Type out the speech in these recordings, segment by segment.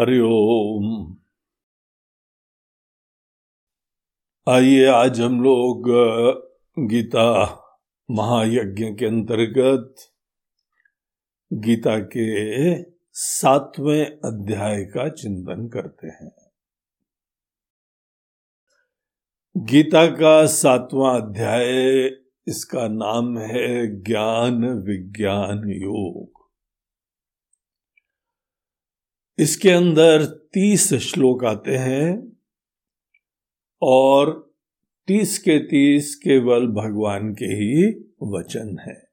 हरिओम आइए आज हम लोग गीता महायज्ञ के अंतर्गत, गीता के सातवें अध्याय का चिंतन करते हैं। गीता का सातवां अध्याय, इसका नाम है ज्ञान विज्ञान योग। इसके अंदर तीस श्लोक आते हैं और तीस के तीस केवल भगवान के ही वचन है।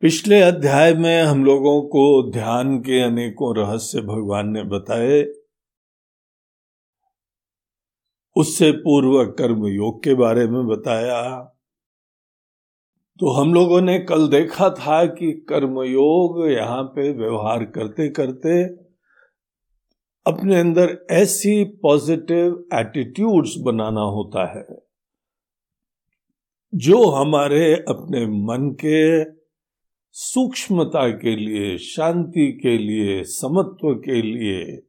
पिछले अध्याय में हम लोगों को ध्यान के अनेकों रहस्य भगवान ने बताए। उससे पूर्व कर्म योग के बारे में बताया। तो हम लोगों ने कल देखा था कि कर्मयोग यहाँ पे व्यवहार करते करते अपने अंदर ऐसी पॉजिटिव एटीट्यूड्स बनाना होता है, जो हमारे अपने मन के सूक्ष्मता के लिए, शांति के लिए, समत्व के लिए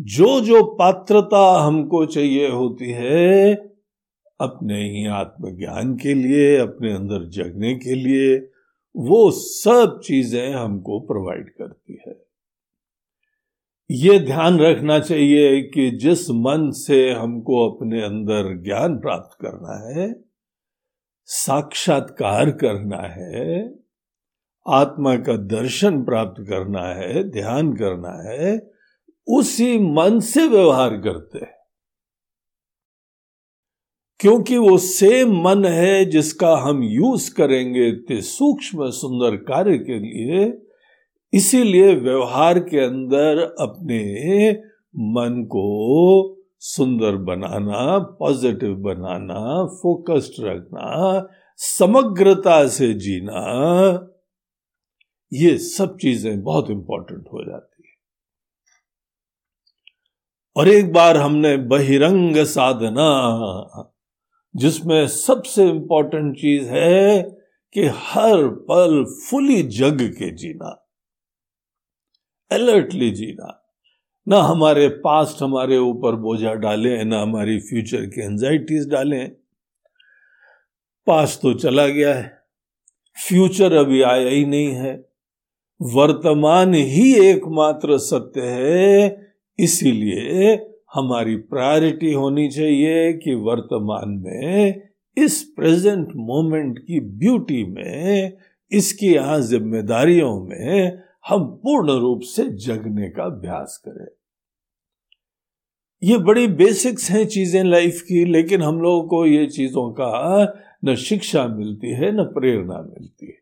जो जो पात्रता हमको चाहिए होती है अपने ही आत्मज्ञान के लिए, अपने अंदर जगने के लिए, वो सब चीज़ें हमको प्रोवाइड करती है। ये ध्यान रखना चाहिए कि जिस मन से हमको अपने अंदर ज्ञान प्राप्त करना है, साक्षात्कार करना है, आत्मा का दर्शन प्राप्त करना है, ध्यान करना है, उसी मन से व्यवहार करते हैं। क्योंकि वो सेम मन है जिसका हम यूज़ करेंगे इतने सूक्ष्म सुंदर कार्य के लिए, इसीलिए व्यवहार के अंदर अपने मन को सुंदर बनाना पॉजिटिव बनाना फोकस्ड रखना, समग्रता से जीना, ये सब चीज़ें बहुत इंपॉर्टेंट हो जाती है। और एक बार हमने बहिरंग साधना जिसमें सबसे इंपॉर्टेंट चीज़ है कि हर पल फुली जग के जीना। अलर्टली जीना। ना हमारे पास्ट हमारे ऊपर बोझा डालें, ना हमारी फ्यूचर की एंजाइटीज डालें। पास्ट तो चला गया है। फ्यूचर अभी आया ही नहीं है। वर्तमान ही एकमात्र सत्य है, इसीलिए हमारी प्रायोरिटी होनी चाहिए कि वर्तमान में इस प्रेजेंट मोमेंट की ब्यूटी में, इसकी यहाँ जिम्मेदारियों में हम पूर्ण रूप से जगने का अभ्यास करें। ये बड़ी बेसिक्स हैं चीज़ें लाइफ की, लेकिन हम लोगों को ये चीज़ों का न शिक्षा मिलती है, न प्रेरणा मिलती है।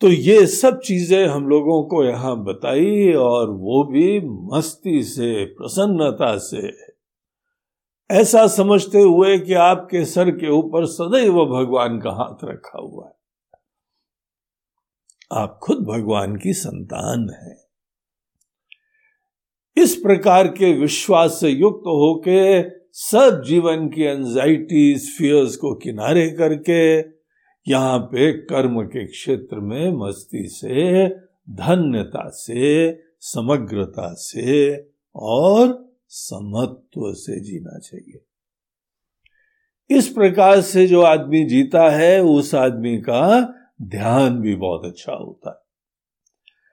तो ये सब चीज़ें हम लोगों को यहाँ बताई और वो भी मस्ती से, प्रसन्नता से। ऐसा समझते हुए कि आपके सर के ऊपर सदैव भगवान का हाथ रखा हुआ है। आप खुद भगवान की संतान हैं। इस प्रकार के विश्वास से युक्त होके, सब जीवन की एंजाइटीज फियर्स को किनारे करके यहाँ पे कर्म के क्षेत्र में मस्ती से, धन्यता से, समग्रता से और समत्व से जीना चाहिए। इस प्रकार से जो आदमी जीता है, उस आदमी का ध्यान भी बहुत अच्छा होता है।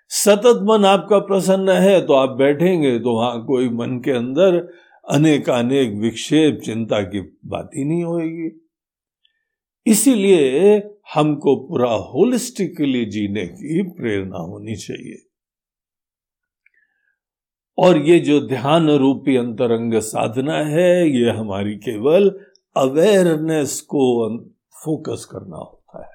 सतत मन आपका प्रसन्न है तो आप बैठेंगे तो वहाँ कोई मन के अंदर अनेक अनेक विक्षेप, चिंता की बात ही नहीं होगी इसीलिए हमको पूरा होलिस्टिकली जीने की प्रेरणा होनी चाहिए। और ये जो ध्यान रूपी अंतरंग साधना है, ये हमारी केवल अवेयरनेस को फोकस करना होता है।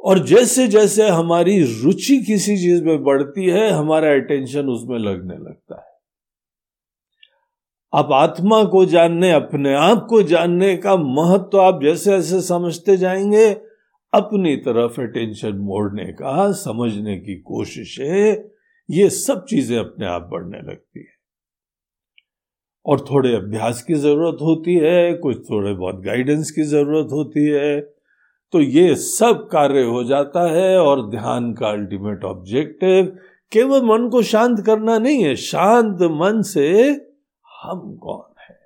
और जैसे जैसे हमारी रुचि किसी चीज़ में बढ़ती है, हमारा अटेंशन उसमें लगने लगता है। आप आत्मा को जानने, अपने आप को जानने का महत्व आप जैसे जैसे समझते जाएँगे, अपनी तरफ़ अटेंशन मोड़ने का, समझने की कोशिश है ये सब चीज़ें अपने आप बढ़ने लगती है। और थोड़े अभ्यास की ज़रूरत होती है, कुछ थोड़े बहुत गाइडेंस की ज़रूरत होती है तो ये सब कार्य हो जाता है और ध्यान का अल्टीमेट ऑब्जेक्टिव केवल मन को शांत करना नहीं है, शांत मन से हम कौन है।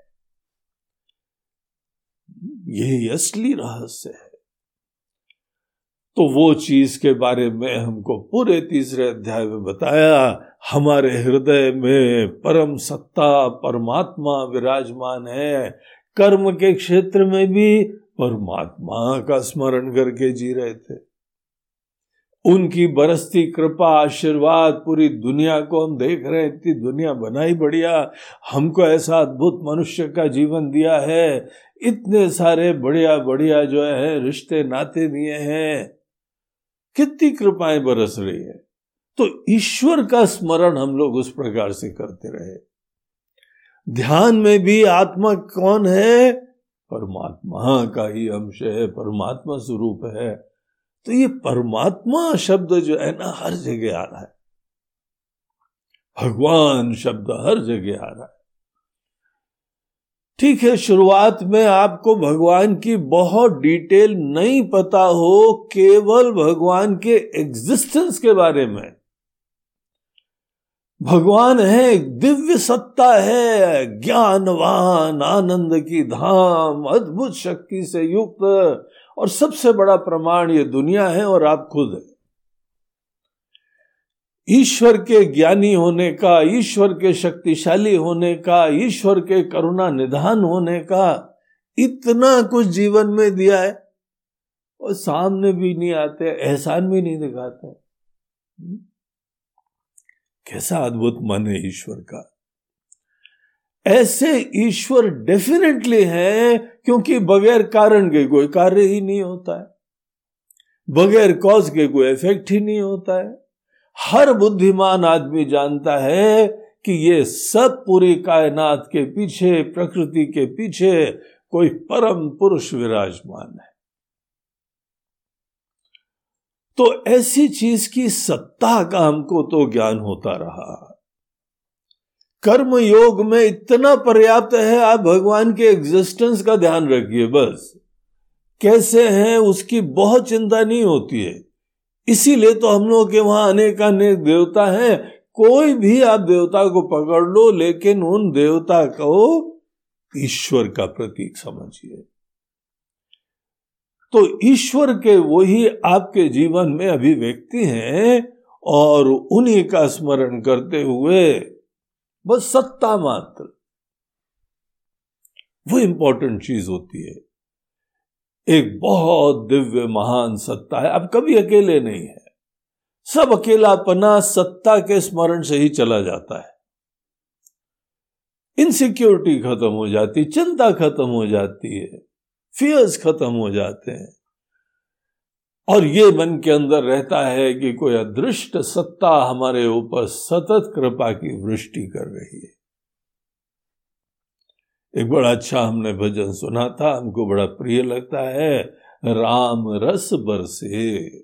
यही असली रहस्य है। तो वो चीज़ के बारे में हमको पूरे तीसरे अध्याय में बताया, हमारे हृदय में परम सत्ता, परमात्मा विराजमान है। कर्म के क्षेत्र में भी परमात्मा का स्मरण करके जी रहे थे। उनकी बरसती कृपा, आशीर्वाद पूरी दुनिया को हम देख रहे हैं। इतनी दुनिया बनाई बढ़िया। हमको ऐसा अद्भुत मनुष्य का जीवन दिया है। इतने सारे बढ़िया बढ़िया जो है, रिश्ते, नाते दिए हैं। कितनी कृपाएँ बरस रही है। तो ईश्वर का स्मरण हम लोग उस प्रकार से करते रहे। ध्यान में भी आत्मा कौन है? परमात्मा। का ही अंश है। परमात्मा स्वरूप है। तो ये परमात्मा शब्द जो है ना, हर जगह आ रहा है। भगवान शब्द हर जगह आ रहा है। ठीक है, शुरुआत में आपको भगवान की बहुत डिटेल नहीं पता हो, केवल भगवान के एग्जिस्टेंस के बारे में। भगवान है, दिव्य सत्ता है, ज्ञानवान, आनंद की धाम, अद्भुत शक्ति से युक्त और सबसे बड़ा प्रमाण ये दुनिया है और आप खुद है। ईश्वर के ज्ञानी होने का, ईश्वर के शक्तिशाली होने का, ईश्वर के करुणा निधान होने का इतना कुछ जीवन में दिया है और सामने भी नहीं आते, एहसान भी नहीं दिखाते। कैसा अद्भुत मन है ईश्वर का। ऐसे ईश्वर डेफिनेटली है क्योंकि बगैर कारण के कोई कार्य ही नहीं होता है। बगैर कॉज के कोई इफ़ेक्ट ही नहीं होता है। हर बुद्धिमान आदमी जानता है कि ये सब पूरी कायनात के पीछे, प्रकृति के पीछे कोई परम पुरुष विराजमान है। तो ऐसी चीज़ की सत्ता का हमको तो ज्ञान होता रहा। कर्म योग में इतना पर्याप्त है, आप भगवान के एग्जिस्टेंस का ध्यान रखिए, बस। कैसे हैं, उसकी बहुत चिंता नहीं होती है। इसीलिए तो हम लोग के वहाँ अनेक अनेक देवता हैं। कोई भी आप देवता को पकड़ लो, लेकिन उन देवता को ईश्वर का प्रतीक समझिए। तो ईश्वर के वही आपके जीवन में अभिव्यक्ति हैं और उन्हीं का स्मरण करते हुए बस सत्ता मात्र। वो इंपॉर्टेंट चीज़ होती है। एक बहुत दिव्य, महान सत्ता है। अब कभी अकेले नहीं है। सब अकेलापना सत्ता के स्मरण से ही चला जाता है। इनसिक्योरिटी खत्म हो जाती, चिंता खत्म हो जाती है। फियर्स खत्म हो जाते हैं। और ये मन के अंदर रहता है कि कोई अदृष्ट सत्ता हमारे ऊपर सतत कृपा की वृष्टि कर रही है। एक बड़ा अच्छा हमने भजन सुना था, हमको बड़ा प्रिय लगता है, राम रस बरसे।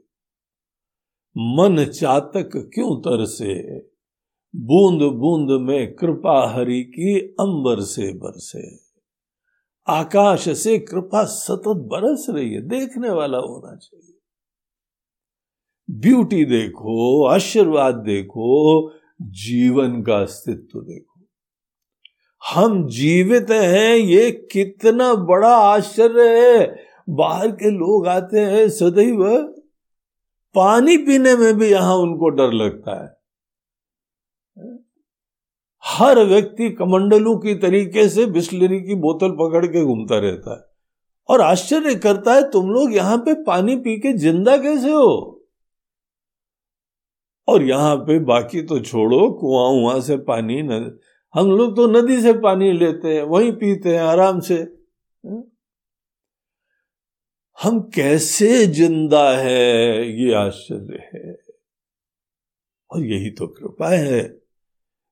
मन चातक क्यों तरसे? बूंद बूंद में कृपा हरि की अंबर से बरसे। आकाश से कृपा सतत बरस रही है, देखने वाला होना चाहिए। ब्यूटी देखो, आशीर्वाद देखो, जीवन का अस्तित्व देखो। हम जीवित हैं, ये कितना बड़ा आश्चर्य है। बाहर के लोग आते हैं, सदैव पानी पीने में भी यहाँ उनको डर लगता है। हर व्यक्ति कमंडलू की तरीके से बिस्लरी की बोतल पकड़ के घूमता रहता है। और आश्चर्य करता है, तुम लोग यहाँ पे पानी पी के ज़िंदा कैसे हो? और यहाँ पे बाकी तो छोड़ो, कुआँ वहाँ से पानी न, हम लोग तो नदी से पानी लेते हैं, वहीं पीते हैं आराम से। हम कैसे ज़िंदा है, ये आश्चर्य है। और यही तो कृपा है।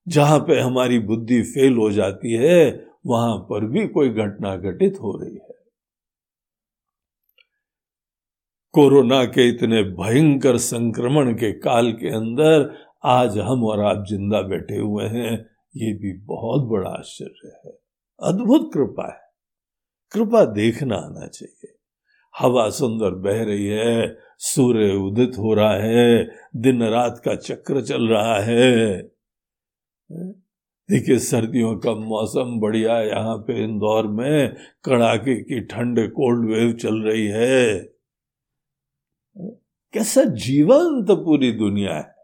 जहाँ पे हमारी बुद्धि फेल हो जाती है, वहाँ पर भी कोई घटना घटित हो रही है। कोरोना के इतने भयंकर संक्रमण के काल के अंदर आज हम और आप ज़िंदा बैठे हुए हैं, ये भी बहुत बड़ा आश्चर्य है। अद्भुत कृपा है। कृपा देखना आना चाहिए। हवा सुंदर बह रही है, सूर्य उदित हो रहा है, दिन रात का चक्र चल रहा है। देखिए, सर्दियों का मौसम बढ़िया यहाँ पे इंदौर में कड़ाके की ठंड कोल्ड वेव चल रही है। कैसा जीवंत तो पूरी दुनिया है।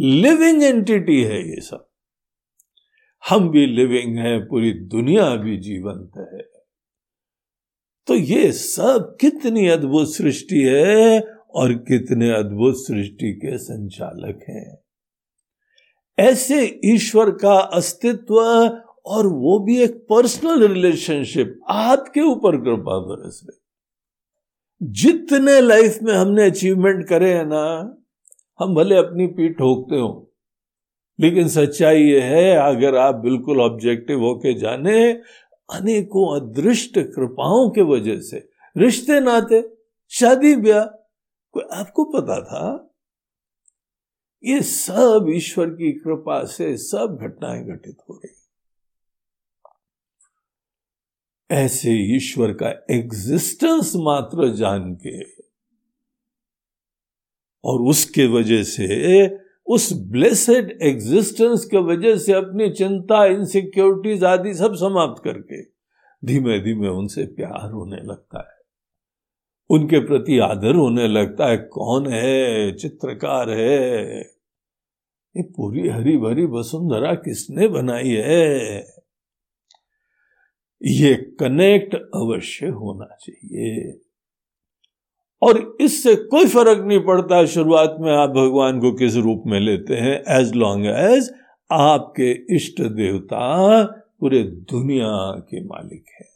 लिविंग एंटिटी है ये सब। हम भी लिविंग हैं, पूरी दुनिया भी जीवंत है। तो ये सब कितनी अद्भुत सृष्टि है और कितने अद्भुत सृष्टि के संचालक हैं। ऐसे ईश्वर का अस्तित्व और वो भी एक पर्सनल रिलेशनशिप आपके ऊपर कृपा बरस रही। जितने लाइफ में हमने अचीवमेंट करे हैं ना, हम भले अपनी पीठ ठोकते हो, लेकिन सच्चाई ये है, अगर आप बिल्कुल ऑब्जेक्टिव होके जाने, अनेकों अदृष्ट कृपाओं के वजह से, रिश्ते, नाते, शादी, ब्याह, कोई आपको पता था? ये सब ईश्वर की कृपा से सब घटनाएँ घटित हो रही ऐसे ईश्वर का एग्जिस्टेंस मात्र जान के और उसके वजह से, उस ब्लेसेड एग्जिस्टेंस के वजह से अपनी चिंता इनसिक्योरिटीज आदि सब समाप्त करके धीमे धीमे उनसे प्यार होने लगता है। उनके प्रति आदर होने लगता है। कौन है? चित्रकार है? ये पूरी हरी भरी वसुंधरा किसने बनाई है? ये कनेक्ट अवश्य होना चाहिए। और इससे कोई फ़र्क नहीं पड़ता, शुरुआत में आप भगवान को किस रूप में लेते हैं एज लॉन्ग एज आपके इष्ट देवता पूरे दुनिया के मालिक हैं।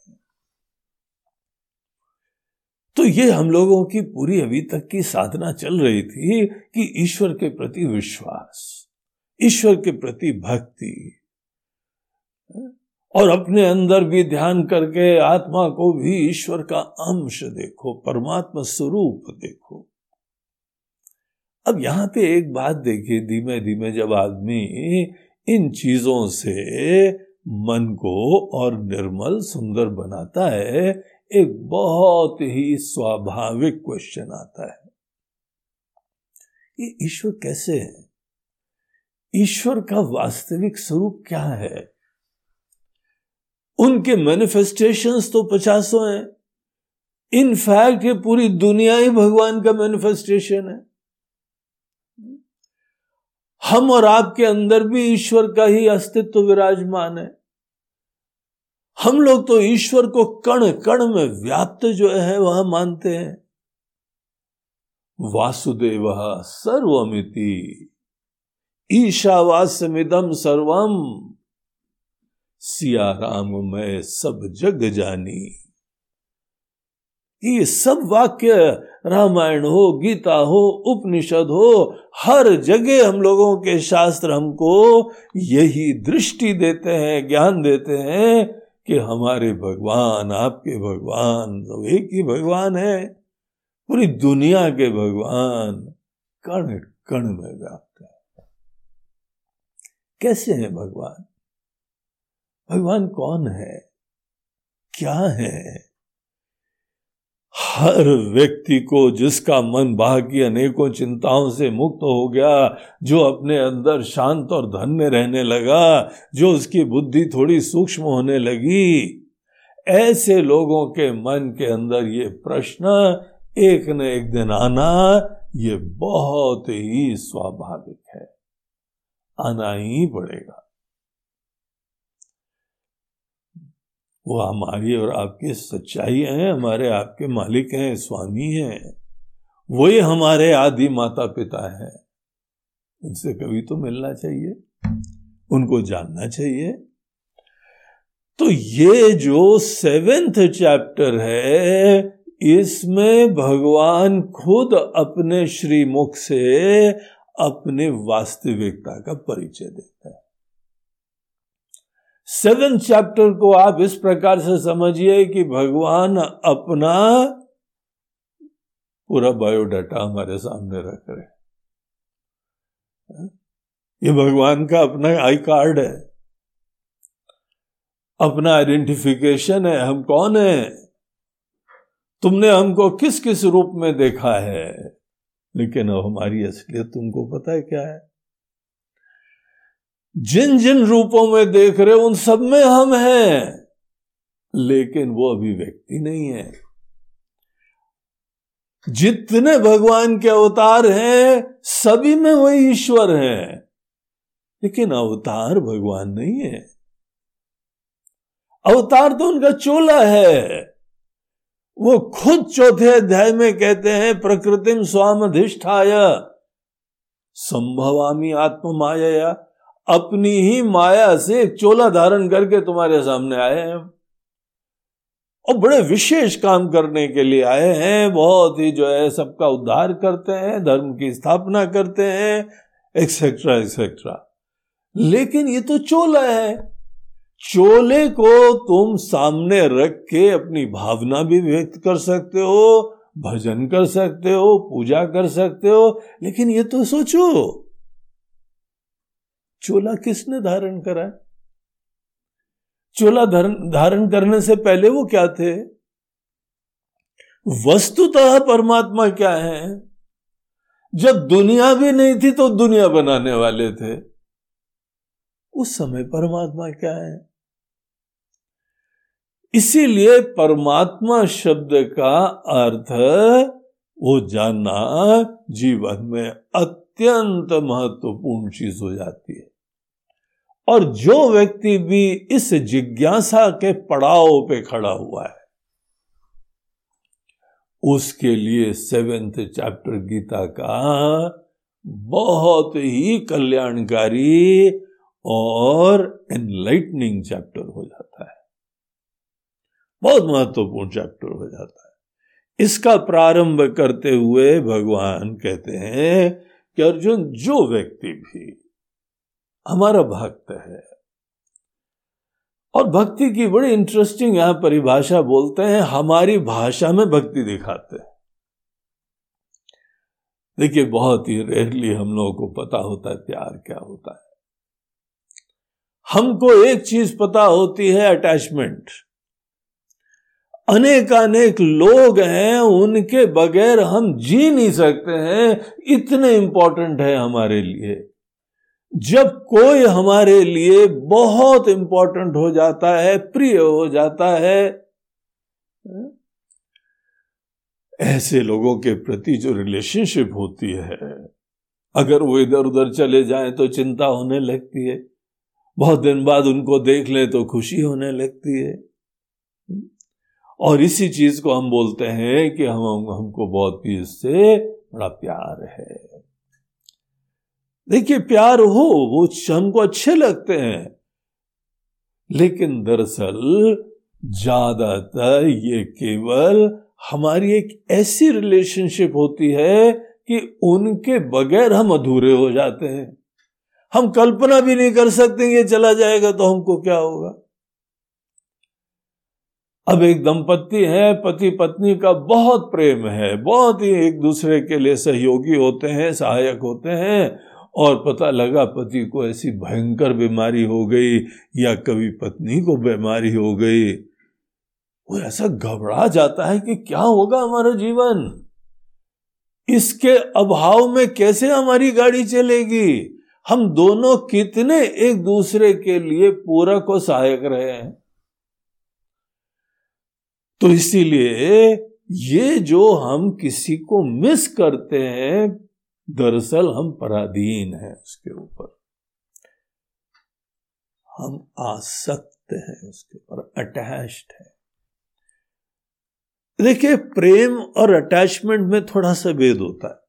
तो ये हम लोगों की पूरी अभी तक की साधना चल रही थी कि ईश्वर के प्रति विश्वास, ईश्वर के प्रति भक्ति और अपने अंदर भी ध्यान करके आत्मा को भी ईश्वर का अंश देखो, परमात्मा स्वरूप देखो। अब यहाँ पे एक बात देखिए धीमे धीमे जब आदमी इन चीज़ों से मन को और निर्मल, सुंदर बनाता है, एक बहुत ही स्वाभाविक क्वेश्चन आता है। ये ईश्वर कैसे है? ईश्वर का वास्तविक स्वरूप क्या है? उनके मैनिफेस्टेशंस तो पचासों हैं। इनफैक्ट ये पूरी दुनिया ही भगवान का मैनिफेस्टेशन है। हम और आपके अंदर भी ईश्वर का ही अस्तित्व विराजमान है। हम लोग तो ईश्वर को कण कण में व्याप्त जो है वह मानते हैं। वासुदेव सर्वमिति। ईशावास्यमिदम सर्वम। सिया राम, मैं सब जग जानी। ये सब वाक्य रामायण हो, गीता हो, उपनिषद हो, हर जगह हम लोगों के शास्त्र हमको यही दृष्टि देते हैं, ज्ञान देते हैं कि हमारे भगवान, आपके भगवान, सब एक ही भगवान है। पूरी दुनिया के भगवान कण कण में व्याप्त है। कैसे हैं भगवान? भगवान कौन है? क्या है? हर व्यक्ति को जिसका मन बाह की अनेकों चिंताओं से मुक्त हो गया, जो अपने अंदर शांत और धन्य रहने लगा, जो उसकी बुद्धि थोड़ी सूक्ष्म होने लगी, ऐसे लोगों के मन के अंदर ये प्रश्न एक न एक दिन आना, ये बहुत ही स्वाभाविक है। आना ही पड़ेगा। वो हमारी और आपकी सच्चाई है, हमारे आपके मालिक हैं, स्वामी हैं। वही हमारे आदि माता पिता हैं। उनसे कभी तो मिलना चाहिए, उनको जानना चाहिए। तो ये जो सेवेंथ चैप्टर है, इसमें भगवान खुद अपने श्रीमुख से अपने वास्तविकता का परिचय देता है। सेवन चैप्टर को आप इस प्रकार से समझिए कि भगवान अपना पूरा बायोडाटा हमारे सामने रख रहे ये भगवान का अपना आई कार्ड है। अपना आइडेंटिफिकेशन है। हम कौन है? तुमने हमको किस किस रूप में देखा है? लेकिन अब हमारी असलियत तुमको पता है क्या है? जिन जिन रूपों में देख रहे उन सब में हम हैं। लेकिन वो अभी व्यक्ति नहीं है। जितने भगवान के अवतार हैं, सभी में वही ईश्वर है। लेकिन अवतार भगवान नहीं है। अवतार तो उनका चोला है। वो खुद चौथे अध्याय में कहते हैं प्रकृतिम स्वाम अधिष्ठाय संभवामी आत्म माया अपनी ही माया से एक चोला धारण करके तुम्हारे सामने आए हैं। और बड़े विशेष काम करने के लिए आए हैं। बहुत ही जो है, सबका उद्धार करते हैं, धर्म की स्थापना करते हैं एक्सेट्रा एक्सेट्रा लेकिन ये तो चोला है। चोले को तुम सामने रख के अपनी भावना भी व्यक्त कर सकते हो, भजन कर सकते हो, पूजा कर सकते हो। लेकिन ये तो सोचो चोला किसने धारण करा? चोला धारण करने से पहले वो क्या थे? वस्तुतः परमात्मा क्या है? जब दुनिया भी नहीं थी तो दुनिया बनाने वाले थे। उस समय परमात्मा क्या है? इसीलिए परमात्मा शब्द का अर्थ वो जानना जीवन में अत्यंत महत्वपूर्ण चीज़ हो जाती है। और जो व्यक्ति भी इस जिज्ञासा के पड़ाव पे खड़ा हुआ है, उसके लिए सेवेंथ चैप्टर गीता का बहुत ही कल्याणकारी और एनलाइटनिंग चैप्टर हो जाता है। बहुत महत्वपूर्ण चैप्टर हो जाता है। इसका प्रारंभ करते हुए भगवान कहते हैं कि अर्जुन, जो व्यक्ति भी हमारा भक्त है। और भक्ति की बड़ी इंटरेस्टिंग यहाँ परिभाषा बोलते हैं, हमारी भाषा में भक्ति दिखाते हैं। देखिए, बहुत ही रेयरली हम लोगों को पता होता है प्यार क्या होता है। हमको एक चीज़ पता होती है अटैचमेंट अनेक अनेक लोग हैं, उनके बगैर हम जी नहीं सकते हैं, इतने इंपॉर्टेंट है हमारे लिए। जब कोई हमारे लिए बहुत इंपॉर्टेंट हो जाता है, प्रिय हो जाता है, ऐसे लोगों के प्रति जो रिलेशनशिप होती है, अगर वो इधर उधर चले जाएँ तो चिंता होने लगती है। बहुत दिन बाद उनको देख लें तो खुशी होने लगती है। और इसी चीज़ को हम बोलते हैं कि हम, हमको बहुत ही इससे बड़ा प्यार है। देखिए, प्यार हो, वो हमको अच्छे लगते हैं। लेकिन दरअसल, ज़्यादातर ये केवल हमारी एक ऐसी रिलेशनशिप होती है कि उनके बगैर हम अधूरे हो जाते हैं। हम कल्पना भी नहीं कर सकते ये चला जाएगा तो हमको क्या होगा। अब एक दंपत्ति है पति पत्नी का बहुत प्रेम है, बहुत ही एक दूसरे के लिए सहयोगी होते हैं, सहायक होते हैं और पता लगा पति को ऐसी भयंकर बीमारी हो गई या कभी पत्नी को बीमारी हो गई। वो ऐसा घबरा जाता है कि क्या होगा हमारा जीवन? इसके अभाव में कैसे हमारी गाड़ी चलेगी? हम दोनों कितने एक दूसरे के लिए पूरक और सहायक रहे हैं। तो इसीलिए ये जो हम किसी को मिस करते हैं दरअसल हम पराधीन हैं उसके ऊपर। हम आसक्त हैं उसके ऊपर अटैच्ड है। देखिए, प्रेम और अटैचमेंट में थोड़ा सा भेद होता है।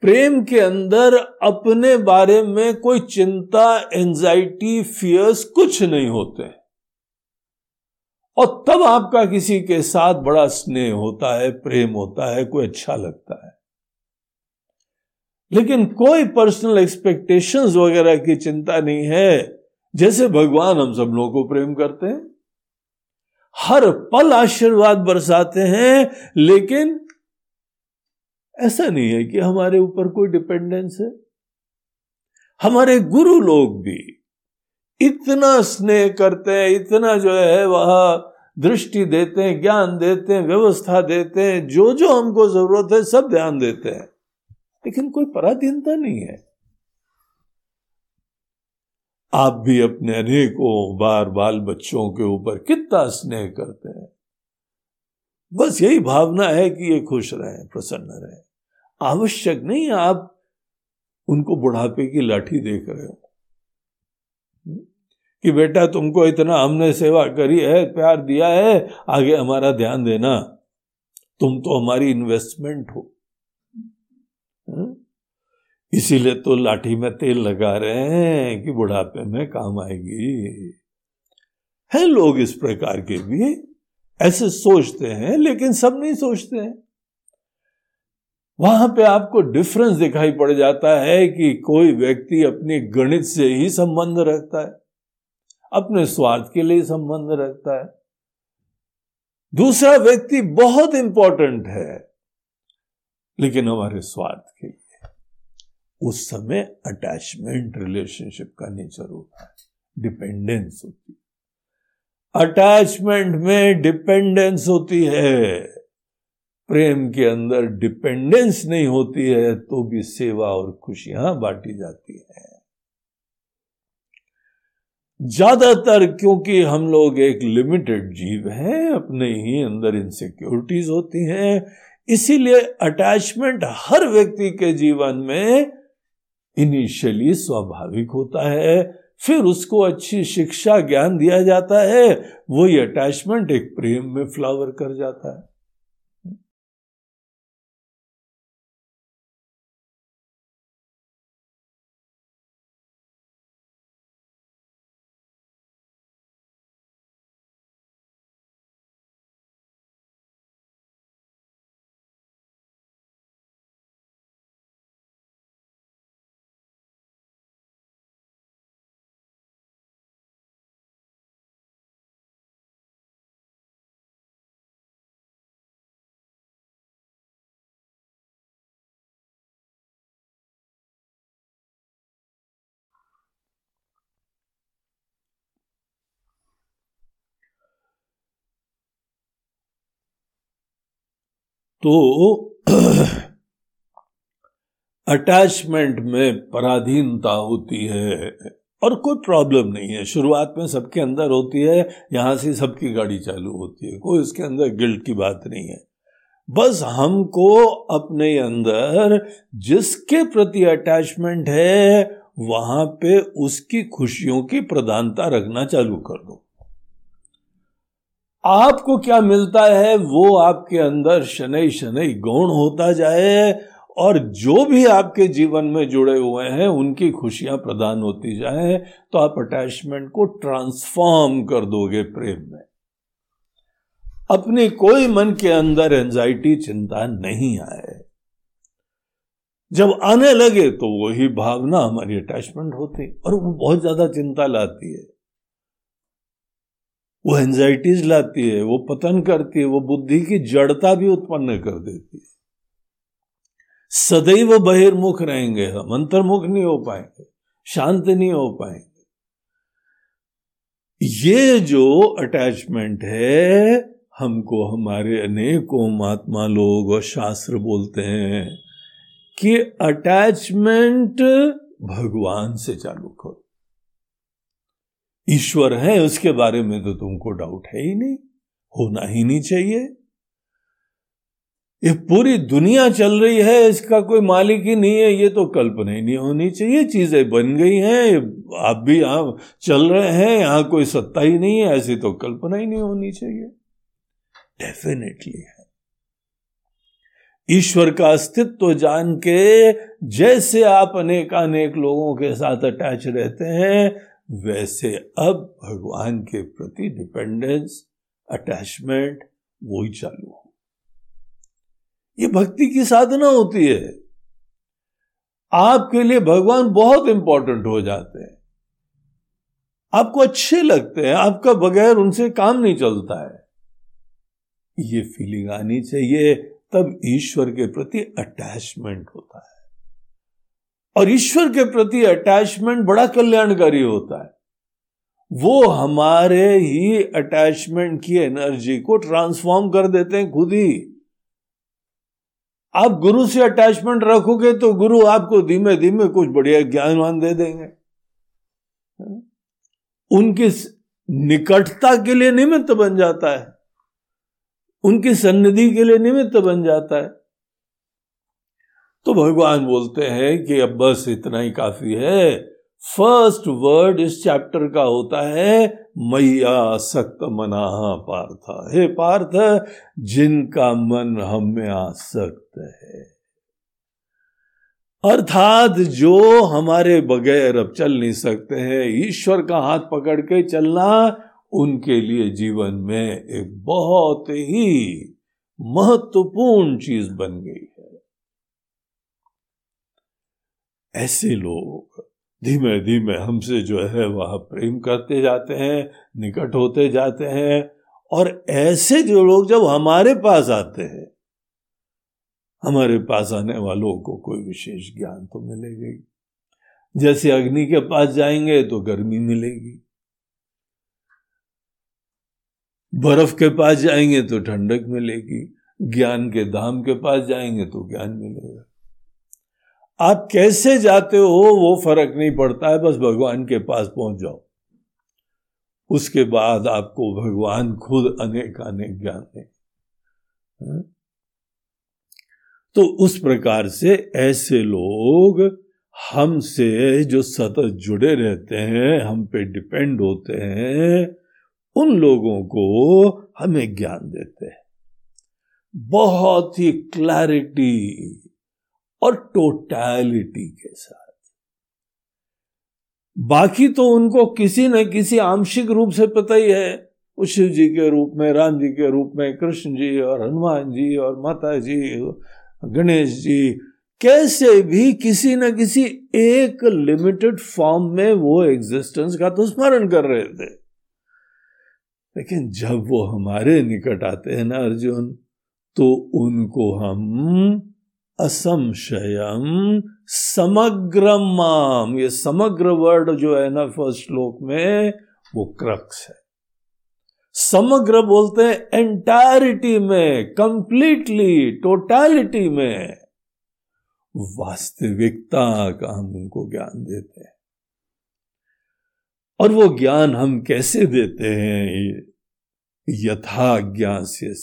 प्रेम के अंदर अपने बारे में कोई चिंता एंजाइटी फियर्स कुछ नहीं होते हैं। और तब आपका किसी के साथ बड़ा स्नेह होता है, प्रेम होता है, कोई अच्छा लगता है। लेकिन कोई पर्सनल एक्सपेक्टेशंस वगैरह की चिंता नहीं है, जैसे भगवान हम सब लोगों को प्रेम करते हैं। हर पल आशीर्वाद बरसाते हैं, लेकिन ऐसा नहीं है कि हमारे ऊपर कोई डिपेंडेंस है। हमारे गुरु लोग भी इतना स्नेह करते हैं, इतना जो है वह दृष्टि देते हैं, ज्ञान देते हैं, व्यवस्था देते हैं जो जो हमको ज़रूरत है सब ध्यान देते हैं। लेकिन कोई पराधीनता नहीं है। आप भी अपने अनेकों बार बाल बच्चों के ऊपर कितना स्नेह करते हैं। बस यही भावना है कि ये खुश रहे, प्रसन्न रहे। आवश्यक नहीं आप उनको बुढ़ापे की लाठी देख रहे हो। कि बेटा तुमको इतना हमने सेवा करी है, प्यार दिया है, आगे हमारा ध्यान देना। तुम तो हमारी इन्वेस्टमेंट हो। इसीलिए तो लाठी में तेल लगा रहे हैं कि बुढ़ापे में काम आएगी। है लोग इस प्रकार के भी। ऐसे सोचते हैं, लेकिन सब नहीं सोचते हैं। वहाँ पे आपको डिफरेंस दिखाई पड़ जाता है कि कोई व्यक्ति अपने गणित से ही संबंध रखता है। अपने स्वार्थ के लिए संबंध रखता है। दूसरा व्यक्ति बहुत इंपॉर्टेंट है, लेकिन हमारे स्वार्थ के लिए उस समय अटैचमेंट रिलेशनशिप का नेचर होता है डिपेंडेंस होती है। अटैचमेंट में डिपेंडेंस होती है, प्रेम के अंदर डिपेंडेंस नहीं होती है तो भी सेवा और खुशियाँ बांटी जाती है। ज़्यादातर क्योंकि हम लोग एक लिमिटेड जीव हैं, अपने ही अंदर इनसिक्योरिटीज होती हैं, इसीलिए अटैचमेंट हर व्यक्ति के जीवन में इनिशियली स्वाभाविक होता है, फिर उसको अच्छी शिक्षा ज्ञान दिया जाता है, वही अटैचमेंट एक प्रेम में फ्लावर कर जाता है। तो अटैचमेंट में पराधीनता होती है और कोई प्रॉब्लम नहीं है। शुरुआत में सबके अंदर होती है, यहाँ से सबकी गाड़ी चालू होती है, कोई उसके अंदर गिल्ट की बात नहीं है। बस हमको अपने अंदर जिसके प्रति अटैचमेंट है, वहाँ पे उसकी खुशियों की प्रधानता रखना चालू कर दो। आपको क्या मिलता है? वो आपके अंदर शनै शनै गौण होता जाए और जो भी आपके जीवन में जुड़े हुए हैं, उनकी खुशियाँ प्रदान होती जाए तो आप अटैचमेंट को ट्रांसफॉर्म कर दोगे प्रेम में। अपनी कोई मन के अंदर एंजाइटी चिंता नहीं आए। जब आने लगे तो वही भावना हमारी अटैचमेंट होती और वो बहुत ज़्यादा चिंता लाती है। वो एंजाइटीज लाती है, वो पतन करती है, वो बुद्धि की जड़ता भी उत्पन्न कर देती है। सदैव बहिर्मुख रहेंगे हम, अंतर्मुख नहीं हो पाएँगे, शांत नहीं हो पाएँगे। ये जो अटैचमेंट है, हमको हमारे अनेकों महात्मा लोग और शास्त्र बोलते हैं कि अटैचमेंट भगवान से चालू करो। ईश्वर है, उसके बारे में तो तुमको डाउट है ही नहीं। होना ही नहीं चाहिए। ये पूरी दुनिया चल रही है, इसका कोई मालिक ही नहीं है, ये तो कल्पना ही नहीं होनी चाहिए। चीज़ें बन गई हैं आप भी यहाँ चल रहे हैं, यहाँ कोई सत्ता ही नहीं है, ऐसी तो कल्पना ही नहीं होनी चाहिए। डेफिनेटली है। ईश्वर का अस्तित्व जान के जैसे आप अनेक अनेक लोगों के साथ अटैच रहते हैं वैसे अब भगवान के प्रति डिपेंडेंस अटैचमेंट वो ही चालू हो। ये भक्ति की साधना होती है। आपके लिए भगवान बहुत इंपॉर्टेंट हो जाते हैं। आपको अच्छे लगते हैं, आपका बगैर उनसे काम नहीं चलता है। ये फीलिंग आनी चाहिए, तब ईश्वर के प्रति अटैचमेंट होता है। और ईश्वर के प्रति अटैचमेंट बड़ा कल्याणकारी होता है। वो हमारे ही अटैचमेंट की एनर्जी को ट्रांसफॉर्म कर देते हैं खुद ही। आप गुरु से अटैचमेंट रखोगे तो गुरु आपको धीमे धीमे कुछ बढ़िया ज्ञानवान दे देंगे। उनकी निकटता के लिए निमित्त बन जाता है। उनकी सन्निधि के लिए निमित्त बन जाता है। तो भगवान बोलते हैं कि अब बस इतना ही काफ़ी है। फ़र्स्ट वर्ड इस चैप्टर का होता है, मैया सक्त मना पार्थ। हे पार्थ, जिनका मन हम में आसक्त है। अर्थात जो हमारे बगैर अब चल नहीं सकते हैं, ईश्वर का हाथ पकड़ के चलना उनके लिए जीवन में एक बहुत ही महत्वपूर्ण चीज़ बन गई है ऐसे लोग धीमे धीमे हमसे जो है वह प्रेम करते जाते हैं, निकट होते जाते हैं और ऐसे जो लोग जब हमारे पास आते हैं, हमारे पास आने वालों को कोई विशेष ज्ञान तो मिलेगा ही। जैसे अग्नि के पास जाएँगे तो गर्मी मिलेगी। बर्फ़ के पास जाएँगे तो ठंडक मिलेगी। ज्ञान के धाम के पास जाएँगे तो ज्ञान मिलेगा। आप कैसे जाते हो वो फ़र्क नहीं पड़ता है, बस भगवान के पास पहुँच जाओ। उसके बाद आपको भगवान खुद अनेक अनेक ज्ञान दे हाँ? तो उस प्रकार से ऐसे लोग हमसे जो सतत जुड़े रहते हैं, हम पे डिपेंड होते हैं, उन लोगों को हमें ज्ञान देते हैं। बहुत ही क्लैरिटी और टोटैलिटी के साथ। बाकी तो उनको किसी न किसी आंशिक रूप से पता ही है। शिव जी के रूप में, राम जी के रूप में, कृष्ण जी और हनुमान जी और माता जी, गणेश जी, कैसे भी किसी न किसी एक लिमिटेड फॉर्म में वो एग्जिस्टेंस का तो स्मरण कर रहे थे। लेकिन जब वो हमारे निकट आते हैं ना अर्जुन तो उनको हम असंशयम समग्र माम। ये समग्र वर्ड जो है ना फ़र्स्ट श्लोक में, वो क्रक्स है। समग्र बोलते हैं एंटायरिटी में कंप्लीटली टोटलिटी में। वास्तविकता का हम उनको ज्ञान देते हैं। और वो ज्ञान हम कैसे देते हैं? यथा से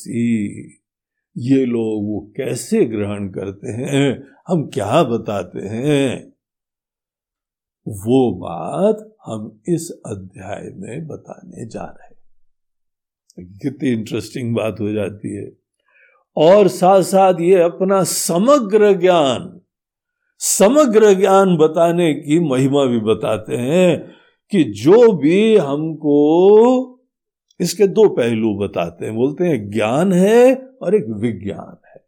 ये लोग वो कैसे ग्रहण करते हैं? हम क्या बताते हैं? वो बात हम इस अध्याय में बताने जा रहे हैं। कितनी इंटरेस्टिंग बात हो जाती है। और साथ साथ ये अपना समग्र ज्ञान समग्र ज्ञान बताने की महिमा भी बताते हैं कि जो भी हमको इसके दो पहलू बताते हैं। बोलते हैं, ज्ञान है और एक विज्ञान है।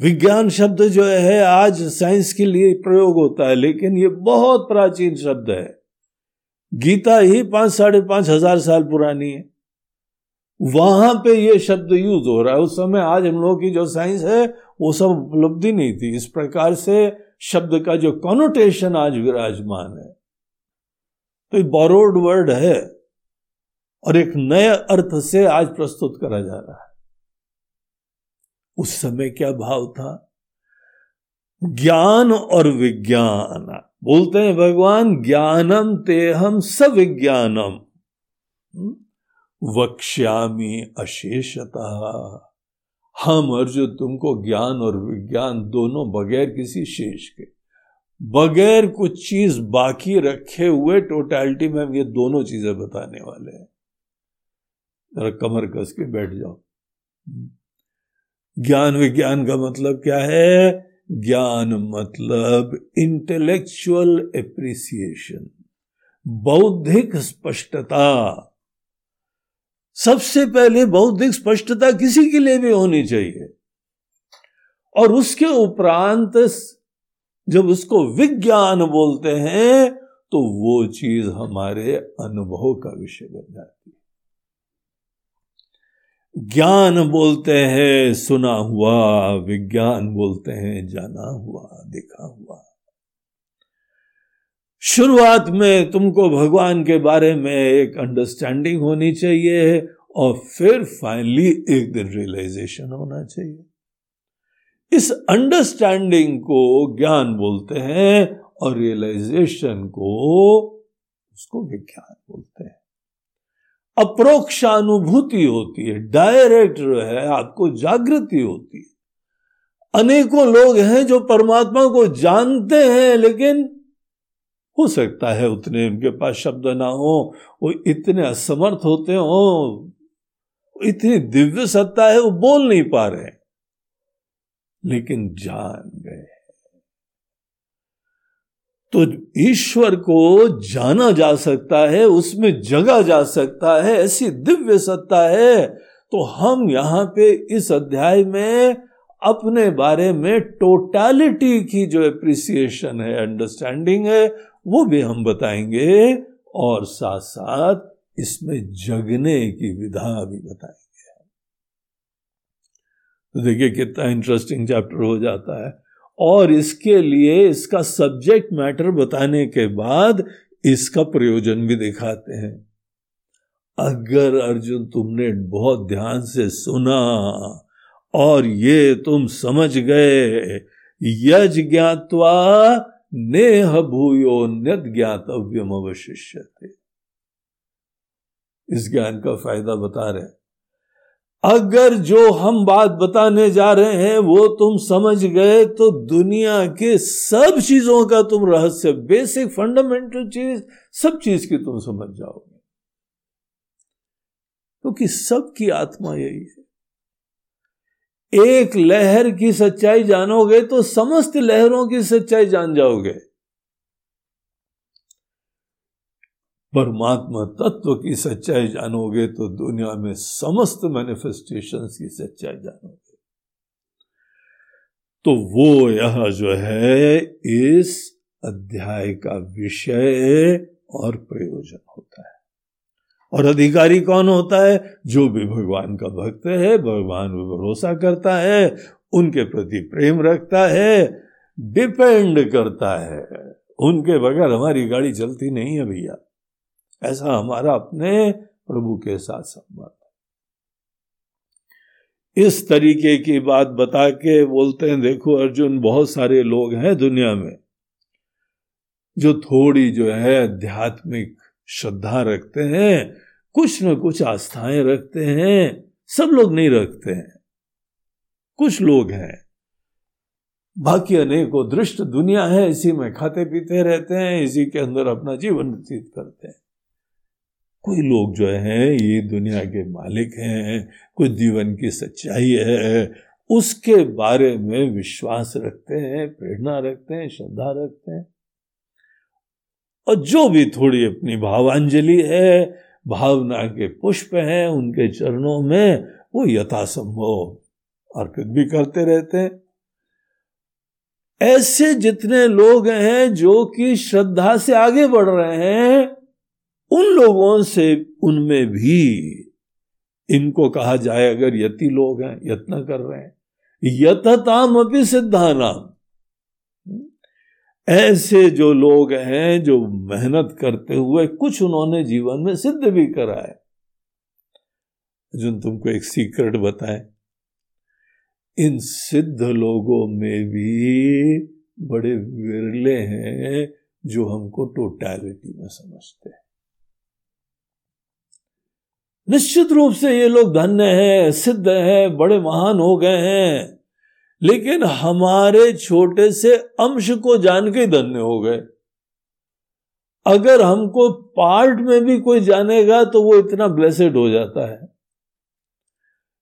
विज्ञान शब्द जो है, आज साइंस के लिए प्रयोग होता है, लेकिन ये बहुत प्राचीन शब्द है। गीता ही पाँच, साढ़े पाँच हज़ार साल पुरानी है। वहाँ पे ये शब्द यूज़ हो रहा है। उस समय आज हम लोगों की जो साइंस है, वो सब उपलब्धि नहीं थी। इस प्रकार से शब्द का जो कॉनोटेशन आज विराजमान है। तो ये बोरोड वर्ड है और एक नए अर्थ से आज प्रस्तुत करा जा रहा है। उस समय क्या भाव था? ज्ञान और विज्ञान। बोलते हैं भगवान, ज्ञानम तेहम सविज्ञानम। हम्म? वक्ष्यामी अशेषता। हम अर्जुन तुमको ज्ञान और विज्ञान दोनों बगैर किसी शेष के। बगैर कुछ चीज़ बाकी रखे हुए टोटैलिटी में हम ये दोनों चीज़ें बताने वाले हैं। जरा कमर कस के बैठ जाओ। ज्ञान विज्ञान का मतलब क्या है? ज्ञान मतलब इंटेलेक्चुअल एप्रिसिएशन बौद्धिक स्पष्टता। सबसे पहले बौद्धिक स्पष्टता किसी के लिए भी होनी चाहिए। और उसके उपरांत जब उसको विज्ञान बोलते हैं तो वो चीज़ हमारे अनुभव का विषय बन जाती है। ज्ञान बोलते हैं, सुना हुआ, विज्ञान बोलते हैं, जाना हुआ, देखा हुआ। शुरुआत में तुमको भगवान के बारे में एक अंडरस्टैंडिंग होनी चाहिए और फिर फाइनली एक दिन रियलाइजेशन होना चाहिए। इस अंडरस्टैंडिंग को ज्ञान बोलते हैं और रियलाइजेशन को उसको विज्ञान बोलते हैं। अप्रोक्षानुभूति होती है डायरेक्ट है, आपको जागृति होती है। अनेकों लोग हैं जो परमात्मा को जानते हैं, लेकिन हो सकता है उतने उनके पास शब्द ना हो, वो इतने असमर्थ होते हो, इतनी दिव्य सत्ता है, वो बोल नहीं पा रहे लेकिन जान गए। तो ईश्वर को जाना जा सकता है, उसमें जगा जा सकता है, ऐसी दिव्य सत्ता है। तो हम यहाँ पे इस अध्याय में अपने बारे में टोटालिटी की जो एप्रिसिएशन है अंडरस्टैंडिंग है, वो भी हम बताएँगे और साथ साथ इसमें जगने की विधा भी बताएँगे। तो देखिए कितना इंटरेस्टिंग चैप्टर हो जाता है। और इसके लिए इसका सब्जेक्ट मैटर बताने के बाद इसका प्रयोजन भी दिखाते हैं। अगर अर्जुन तुमने बहुत ध्यान से सुना और ये तुम समझ गए, यज ज्ञातवा नेह भूयो न्यत ज्ञातव्यम अवशिष्य इस ज्ञान का फ़ायदा बता रहे अगर जो हम बात बताने जा रहे हैं, वो तुम समझ गए तो दुनिया के सब चीज़ों का तुम रहस्य बेसिक फंडामेंटल चीज़, सब चीज़ की तुम समझ जाओगे। क्योंकि तो सबकी आत्मा यही है। एक लहर की सच्चाई जानोगे तो समस्त लहरों की सच्चाई जान जाओगे। परमात्मा तत्व की सच्चाई जानोगे तो दुनिया में समस्त मैनिफेस्टेशन की सच्चाई जानोगे। तो वो यह जो है, इस अध्याय का विषय और प्रयोजन होता है। और अधिकारी कौन होता है? जो भी भगवान का भक्त है, भगवान में भरोसा करता है, उनके प्रति प्रेम रखता है डिपेंड करता है। उनके बगैर हमारी गाड़ी चलती नहीं है भैया। ऐसा हमारा अपने प्रभु के साथ संबंध इस तरीके की बात बता के बोलते हैं, देखो अर्जुन, बहुत सारे लोग हैं दुनिया में जो थोड़ी जो है आध्यात्मिक श्रद्धा रखते हैं, कुछ न कुछ आस्थाएँ रखते हैं, सब लोग नहीं रखते हैं। कुछ लोग हैं। बाकी अनेकों दृष्ट दुनिया है, इसी में खाते पीते रहते हैं, इसी के अंदर अपना जीवन व्यतीत करते हैं। कोई लोग जो हैं, ये दुनिया के मालिक हैं कुछ जीवन की सच्चाई है, उसके बारे में विश्वास रखते हैं, प्रेरणा रखते हैं, श्रद्धा रखते हैं। और जो भी थोड़ी अपनी भावांजलि है, भावना के पुष्प हैं, उनके चरणों में वो यथासंभव अर्पित भी करते रहते हैं। ऐसे जितने लोग हैं जो कि श्रद्धा से आगे बढ़ रहे हैं उन लोगों से उनमें भी इनको कहा जाए, अगर यति लोग हैं, यत्न कर रहे हैं। यतताम अपनी सिद्धानाम। ऐसे जो लोग हैं, जो मेहनत करते हुए कुछ उन्होंने जीवन में सिद्ध भी करा है। जो तुमको एक सीक्रेट बताए। इन सिद्ध लोगों में भी बड़े विरले हैं जो हमको टोटैलिटी में समझते हैं। निश्चित रूप से ये लोग धन्य हैं, सिद्ध हैं, बड़े महान हो गए हैं। लेकिन हमारे छोटे से अंश को जान के धन्य हो गए। अगर हमको पार्ट में भी कोई जानेगा तो वो इतना ब्लेसेड हो जाता है।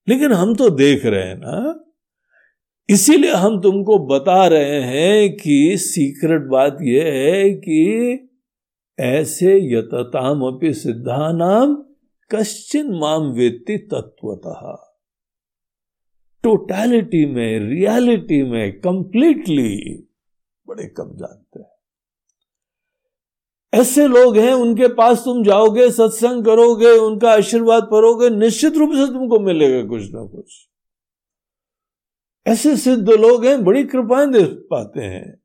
लेकिन हम तो देख रहे हैं ना, इसीलिए हम तुमको बता रहे हैं कि सीक्रेट बात यह है कि ऐसे यतताम अपनी सिद्धानाम कश्चिन माम वेत्ति तत्वतः टोटैलिटी में रियलिटी में कंप्लीटली बड़े कम जानते हैं। ऐसे लोग हैं, उनके पास तुम जाओगे, सत्संग करोगे, उनका आशीर्वाद पढ़ोगे निश्चित रूप से तुमको मिलेगा कुछ ना कुछ। ऐसे सिद्ध लोग हैं, बड़ी कृपाएँ दे पाते हैं।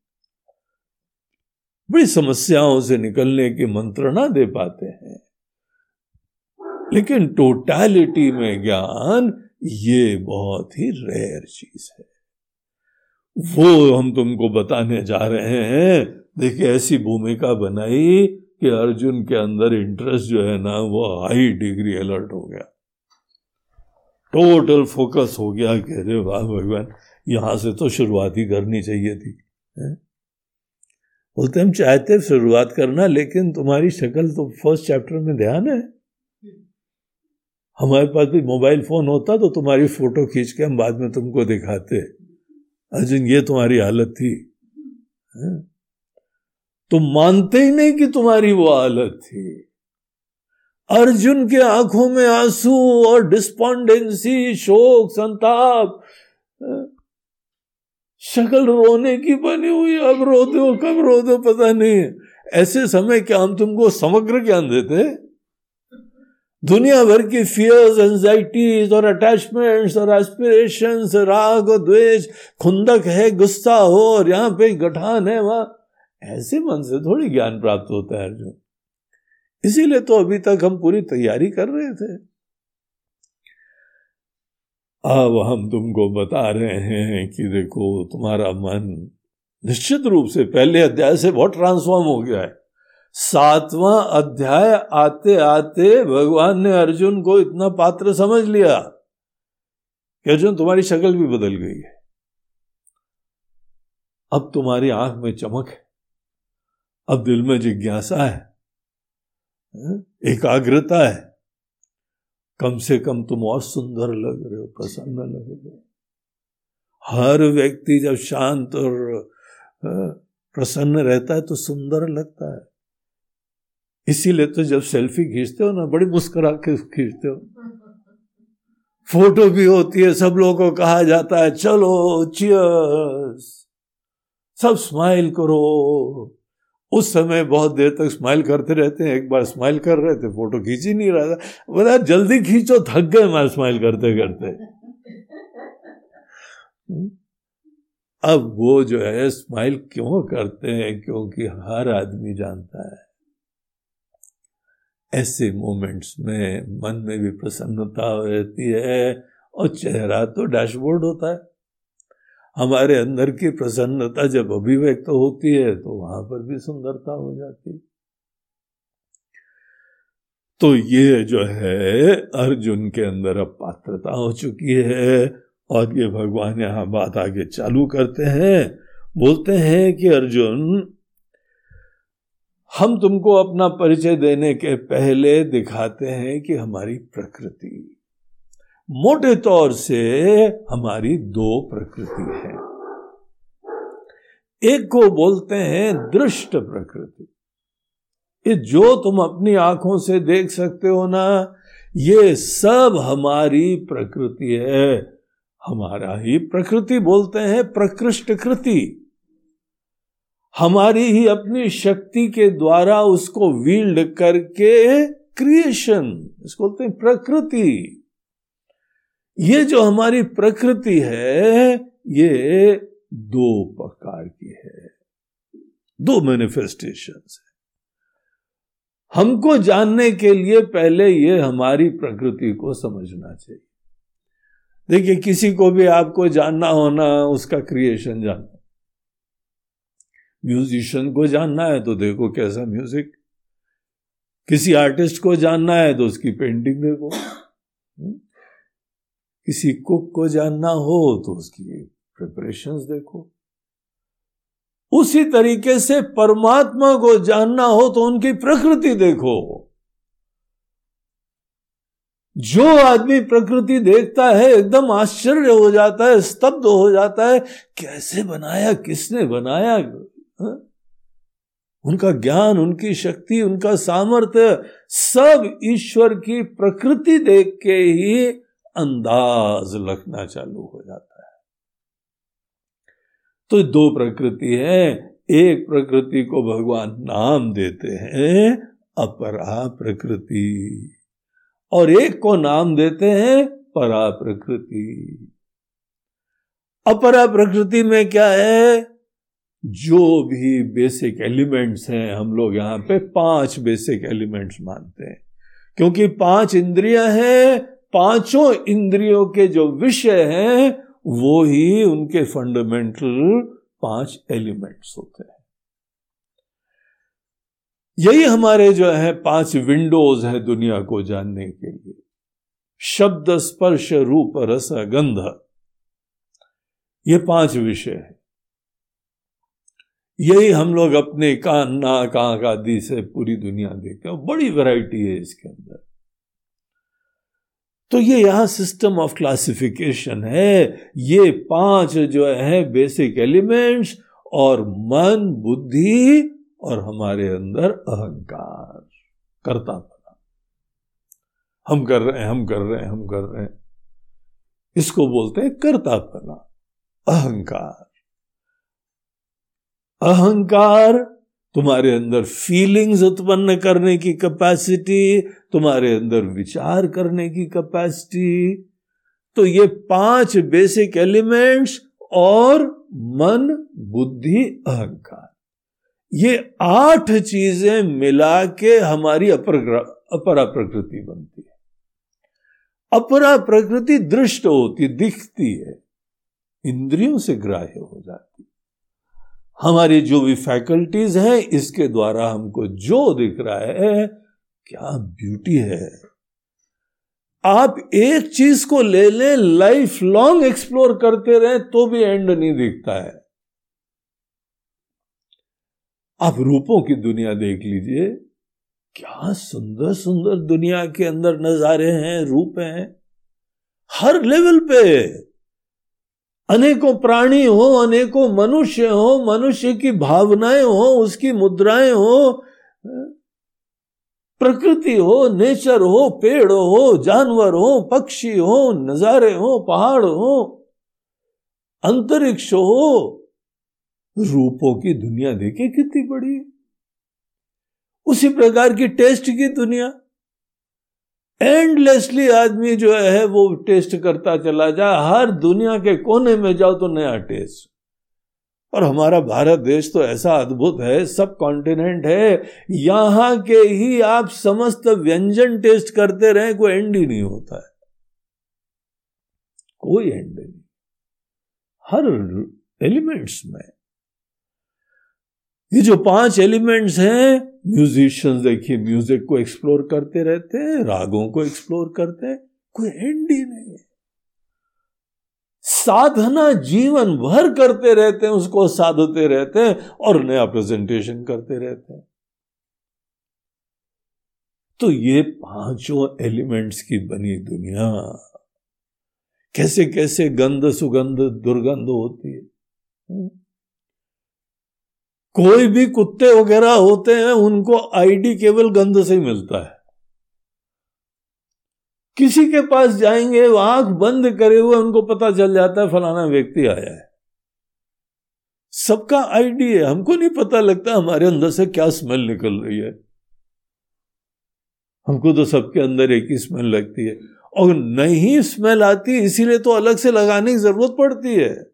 बड़ी समस्याओं से निकलने की मंत्रणा दे पाते हैं। लेकिन टोटालिटी में ज्ञान ये बहुत ही रेयर चीज़ है। वो हम तुमको बताने जा रहे हैं। देखिए, ऐसी भूमिका बनाई कि अर्जुन के अंदर इंटरेस्ट जो है ना, वो हाई डिग्री अलर्ट हो गया। टोटल फोकस हो गया कि अरे वाह भगवान, यहाँ से तो शुरुआत ही करनी चाहिए थी बोलते हम चाहते शुरुआत करना, लेकिन तुम्हारी शक्ल तो फ़र्स्ट चैप्टर में ध्यान है। हमारे पास भी मोबाइल फ़ोन होता तो तुम्हारी फ़ोटो खींच के हम बाद में तुमको दिखाते। अर्जुन, ये तुम्हारी हालत थी। तुम मानते ही नहीं कि तुम्हारी वो हालत थी। अर्जुन के आँखों में आँसू और डिस्पॉन्डेंसी शोक, संताप शक्ल रोने की बनी हुई, अब रो दो, कब रो दो, पता नहीं। ऐसे समय क्या हम तुमको समग्र ज्ञान देते दुनिया भर की फियर्स एंजाइटीज और अटैचमेंट्स और एस्पिरेशंस राग और द्वेष, खुंदक है, गुस्सा हो और यहाँ पे गठान है वहाँ। ऐसे मन से थोड़ी ज्ञान प्राप्त होता है अर्जुन। इसीलिए तो अभी तक हम पूरी तैयारी कर रहे थे। अब हम तुमको बता रहे हैं कि देखो, तुम्हारा मन निश्चित रूप से पहले अध्याय से बहुत ट्रांसफॉर्म हो गया है। सातवां अध्याय आते आते भगवान ने अर्जुन को इतना पात्र समझ लिया कि अर्जुन, तुम्हारी शक्ल भी बदल गई है। अब तुम्हारी आँख में चमक है, अब दिल में जिज्ञासा है एकाग्रता है। कम से कम तुम और सुंदर लग रहे हो, प्रसन्न लग रहे हो। हर व्यक्ति जब शांत और प्रसन्न रहता है तो सुंदर लगता है। इसीलिए तो जब सेल्फी खींचते हो ना, बड़ी मुस्कुरा के खींचते हो। फ़ोटो भी होती है, सब लोगों को कहा जाता है, चलो चियर्स सब स्माइल करो। उस समय बहुत देर तक स्माइल करते रहते हैं, एक बार स्माइल कर रहे थे, फ़ोटो खींच ही नहीं रहा था। बोला जल्दी खींचो, थक गए मैं स्माइल करते करते। हम्म। अब वो जो है स्माइल क्यों करते हैं? क्योंकि हर आदमी जानता है। ऐसे मोमेंट्स में मन में भी प्रसन्नता रहती है और चेहरा तो डैशबोर्ड होता है। हमारे अंदर की प्रसन्नता जब अभिव्यक्त तो होती है तो वहाँ पर भी सुंदरता हो जाती तो ये जो है, अर्जुन के अंदर अब पात्रता हो चुकी है और ये भगवान यहाँ बात आगे चालू करते हैं। बोलते हैं कि अर्जुन हम तुमको अपना परिचय देने के पहले दिखाते हैं कि हमारी प्रकृति। मोटे तौर से हमारी दो प्रकृति है। एक को बोलते हैं दृष्ट प्रकृति। ये जो तुम अपनी आँखों से देख सकते हो ना, ये सब हमारी प्रकृति है। हमारा ही प्रकृति बोलते हैं प्रकृष्ट कृति। हमारी ही अपनी शक्ति के द्वारा उसको वील्ड करके क्रिएशन इसको बोलते हैं प्रकृति। ये जो हमारी प्रकृति है, ये दो प्रकार की है। दो मैनिफेस्टेशन है। हमको जानने के लिए पहले ये हमारी प्रकृति को समझना चाहिए। देखिए, किसी को भी आपको जानना होना उसका क्रिएशन जानना। म्यूजिशियन को जानना है तो देखो कैसा म्यूज़िक। किसी आर्टिस्ट को जानना है तो उसकी पेंटिंग देखो। किसी कुक को जानना हो तो उसकी प्रिपरेशन देखो। उसी तरीके से परमात्मा को जानना हो तो उनकी प्रकृति देखो। जो आदमी प्रकृति देखता है, एकदम आश्चर्य हो जाता है, स्तब्ध हो जाता है, कैसे बनाया, किसने बनाया? हा? उनका ज्ञान, उनकी शक्ति, उनका सामर्थ्य सब ईश्वर की प्रकृति देख के ही अंदाज लगना चालू हो जाता है। तो दो प्रकृति है। एक प्रकृति को भगवान नाम देते हैं, अपरा प्रकृति। और एक को नाम देते हैं, परा प्रकृति। अपरा प्रकृति में क्या है? जो भी बेसिक एलिमेंट्स हैं, हम लोग यहाँ पे पाँच बेसिक एलिमेंट्स मानते हैं। क्योंकि पाँच इंद्रियाँ हैं, पाँचों इंद्रियों के जो विषय हैं, वो ही उनके फंडामेंटल पाँच एलिमेंट्स होते हैं। यही हमारे जो है पाँच विंडोज़ है दुनिया को जानने के लिए। शब्द, स्पर्श, रूप, रस, गंध, ये पाँच विषय है। यही हम लोग अपने कान, नाक, आँख आदि से पूरी दुनिया देखते हैं। बड़ी वैरायटी है इसके अंदर। तो ये यहाँ सिस्टम ऑफ़ क्लासिफिकेशन है। ये पाँच जो है बेसिक एलिमेंट्स और मन, बुद्धि और हमारे अंदर अहंकार। करता पड़ा हम कर रहे हैं, हम कर रहे हैं, हम कर रहे हैं। इसको बोलते हैं करतापना अहंकार। अहंकार, तुम्हारे अंदर फीलिंग्स उत्पन्न करने की कैपेसिटी तुम्हारे अंदर विचार करने की कैपेसिटी तो ये पाँच बेसिक एलिमेंट्स और मन, बुद्धि, अहंकार। ये आठ चीज़ें मिला के हमारी अपर अपरा प्रकृति बनती है। अपरा प्रकृति दृष्ट होती, दिखती है, इंद्रियों से ग्राह्य हो जाती हमारी जो भी फैकल्टीज हैं, इसके द्वारा हमको जो दिख रहा है, क्या ब्यूटी है। आप एक चीज़ को ले लें लाइफ लॉन्ग एक्सप्लोर करते रहे तो भी एंड नहीं दिखता है। आप रूपों की दुनिया देख लीजिए, क्या सुंदर सुंदर दुनिया के अंदर नजारे हैं, रूप हैं, हर लेवल पे। अनेकों प्राणी हो, अनेकों मनुष्य हो, मनुष्य की भावनाएँ हो, उसकी मुद्राएँ हो, प्रकृति हो, नेचर हो, पेड़ हो, जानवर हो, पक्षी हो, नजारे हो, पहाड़ हो, अंतरिक्ष हो, रूपों की दुनिया देखे कितनी बड़ी उसी प्रकार की टेस्ट की दुनिया। एंडलेसली आदमी जो है, वो टेस्ट करता चला जाए हर दुनिया के कोने में जाओ तो नया टेस्ट और हमारा भारत देश तो ऐसा अद्भुत है, सब कॉन्टिनेंट है। यहाँ के ही आप समस्त व्यंजन टेस्ट करते रहे, कोई एंड ही नहीं होता है। कोई एंड नहीं। हर एलिमेंट्स में। ये जो पाँच एलिमेंट्स हैं म्यूजिशियंस देखिए म्यूज़िक को एक्सप्लोर करते रहते हैं, रागों को एक्सप्लोर करते हैं, कोई एंड ही नहीं है साधना जीवन भर करते रहते हैं, उसको साधते रहते हैं और नया प्रेजेंटेशन करते रहते हैं तो ये पाँचों एलिमेंट्स की बनी दुनिया कैसे कैसे गंध सुगंध दुर्गंध होती है। कोई भी कुत्ते वगैरह होते हैं, उनको आईडी केवल गंध से ही मिलता है। किसी के पास जाएँगे, आँख बंद करे हुए उनको पता चल जाता है, फलाना व्यक्ति आया है। सबका आईडी है, हमको नहीं पता लगता हमारे अंदर से क्या स्मेल निकल रही है। हमको तो सबके अंदर एक ही स्मेल लगती है। और नहीं स्मेल आती, इसीलिए तो अलग से लगाने की ज़रूरत पड़ती है।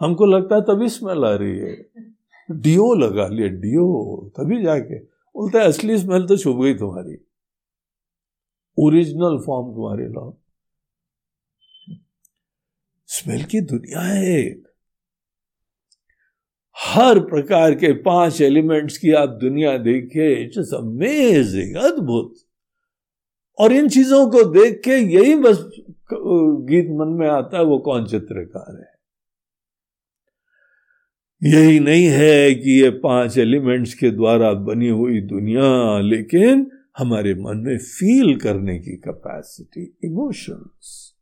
हमको लगता है तभी स्मेल आ रही है। डिओ लगा लिया डिओ तभी जाके। बोलते असली स्मेल तो छुप गई तुम्हारी। ओरिजिनल फॉर्म तुम्हारे लो स्मेल की दुनिया है। एक हर प्रकार के पाँच एलिमेंट्स की आप दुनिया देखिए इट्स अमेजिंग अद्भुत। और इन चीज़ों को देख के यही बस गीत मन में आता है, वो कौन चित्रकार है? यही नहीं है कि ये पाँच एलिमेंट्स के द्वारा बनी हुई दुनिया, लेकिन हमारे मन में फील करने की कैपेसिटी इमोशंस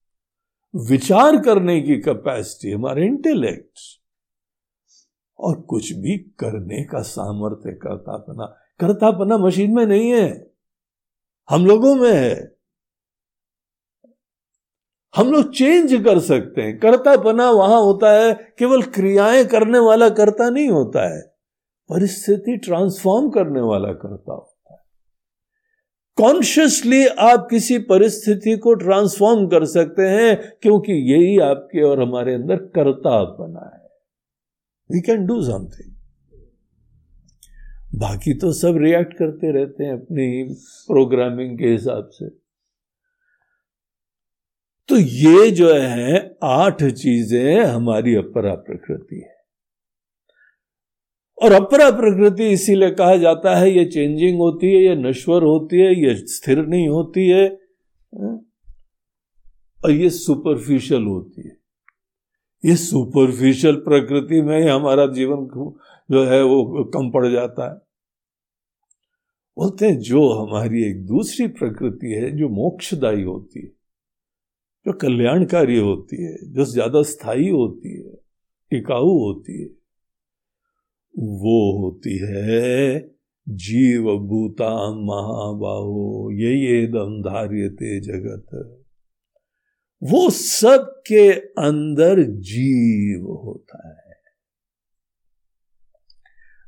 विचार करने की कैपेसिटी हमारे इंटेलेक्ट और कुछ भी करने का सामर्थ्य, करतापना। करतापना मशीन में नहीं है, हम लोगों में है। हम लोग चेंज कर सकते हैं। कर्ता बना वहाँ होता है, केवल क्रियाएँ करने वाला कर्ता नहीं होता है। परिस्थिति ट्रांसफॉर्म करने वाला कर्ता होता है। कॉन्शियसली आप किसी परिस्थिति को ट्रांसफॉर्म कर सकते हैं, क्योंकि यही आपके और हमारे अंदर कर्ता बना है। वी कैन डू समथिंग बाकी तो सब रिएक्ट करते रहते हैं अपनी प्रोग्रामिंग के हिसाब से। तो ये जो है, आठ चीज़ें हमारी अपरा प्रकृति है। और अपरा प्रकृति इसीलिए कहा जाता है, ये चेंजिंग होती है, ये नश्वर होती है, ये स्थिर नहीं होती है और ये सुपरफिशियल होती है। ये सुपरफिशियल प्रकृति में ही हमारा जीवन जो है वो कम पड़ जाता है। बोलते हैं, जो हमारी एक दूसरी प्रकृति है, जो मोक्षदायी होती है। जो कल्याणकारी होती है, जो ज़्यादा स्थायी होती है, टिकाऊ होती है, वो होती है जीव भूता महाबाहो, ये दम धार्यते जगत। वो सब के अंदर जीव होता है।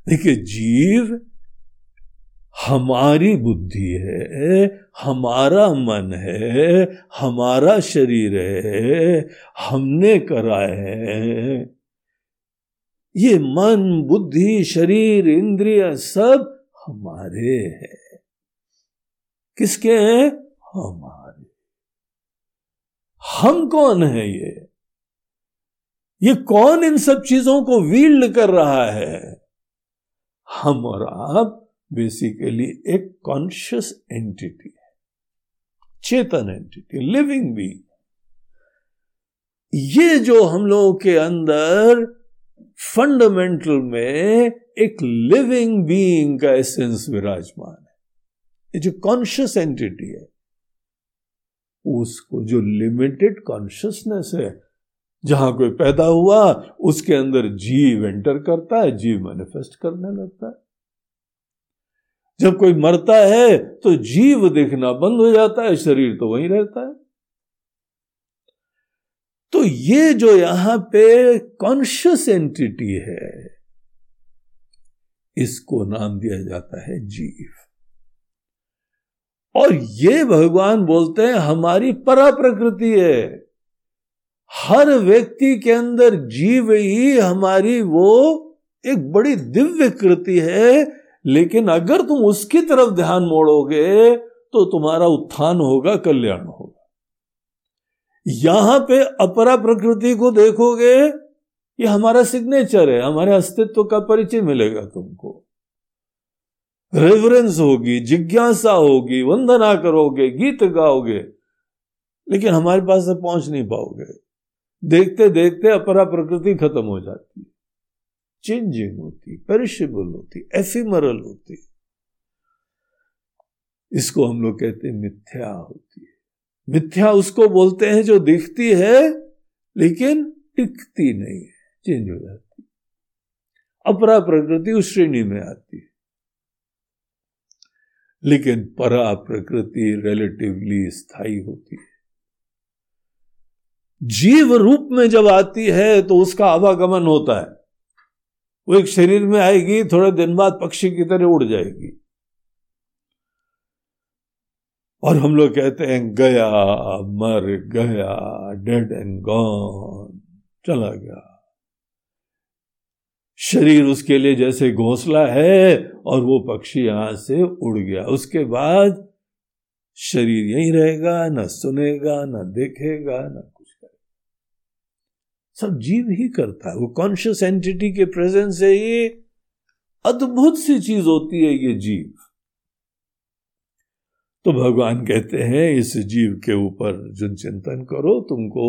देखिए, जीव हमारी बुद्धि है, हमारा मन है, हमारा शरीर है, हमने करा है। ये मन, बुद्धि, शरीर, इंद्रिय सब हमारे हैं। किसके हैं? हमारे। हम कौन है ये? ये कौन इन सब चीज़ों को वील्ड कर रहा है? हम और आप बेसिकली एक कॉन्शियस एंटिटी है चेतन एंटिटी लिविंग बी ये जो हम लोगों के अंदर फंडामेंटल में एक लिविंग बीइंग का एसेंस विराजमान है। ये जो कॉन्शियस एंटिटी है, उसको जो लिमिटेड कॉन्शियसनेस है, जहाँ कोई पैदा हुआ, उसके अंदर जीव एंटर करता है, जीव मैनिफेस्ट करने लगता है। जब कोई मरता है तो जीव दिखना बंद हो जाता है, शरीर तो वहीं रहता है। तो ये जो यहाँ पे कॉन्शियस एंटिटी है, इसको नाम दिया जाता है जीव। और ये भगवान बोलते हैं, हमारी परा प्रकृति है। हर व्यक्ति के अंदर जीव ही हमारी वो एक बड़ी दिव्य कृति है लेकिन अगर तुम उसकी तरफ़ ध्यान मोड़ोगे तो तुम्हारा उत्थान होगा, कल्याण होगा। यहाँ पे अपरा प्रकृति को देखोगे, ये हमारा सिग्नेचर है, हमारे अस्तित्व का परिचय मिलेगा तुमको। रेवरेंस होगी, जिज्ञासा होगी, वंदना करोगे, गीत गाओगे, लेकिन हमारे पास से पहुँच नहीं पाओगे। देखते देखते अपरा प्रकृति खत्म हो जाती है। चेंजिंग होती पेरिशेबल होती एफिमरल होती। इसको हम लोग कहते हैं मिथ्या होती है। मिथ्या उसको बोलते हैं जो दिखती है, लेकिन टिकती नहीं है चेंज हो जाती अपरा प्रकृति उस श्रेणी में आती है। लेकिन परा प्रकृति रिलेटिवली स्थायी होती है। जीव रूप में जब आती है तो उसका आवागमन होता है। वो एक शरीर में आएगी, थोड़े दिन बाद पक्षी की तरह उड़ जाएगी। और हम लोग कहते हैं, गया, मर गया डेड एंड गॉन चला गया। शरीर उसके लिए जैसे घोंसला है और वो पक्षी यहाँ से उड़ गया। उसके बाद शरीर यहीं रहेगा, न सुनेगा, न देखेगा, न सब जीव ही करता है। वो कॉन्शियस एंटिटी के प्रेजेंस से ही अद्भुत सी चीज़ होती है ये जीव। तो भगवान कहते हैं, इस जीव के ऊपर जो चिंतन करो, तुमको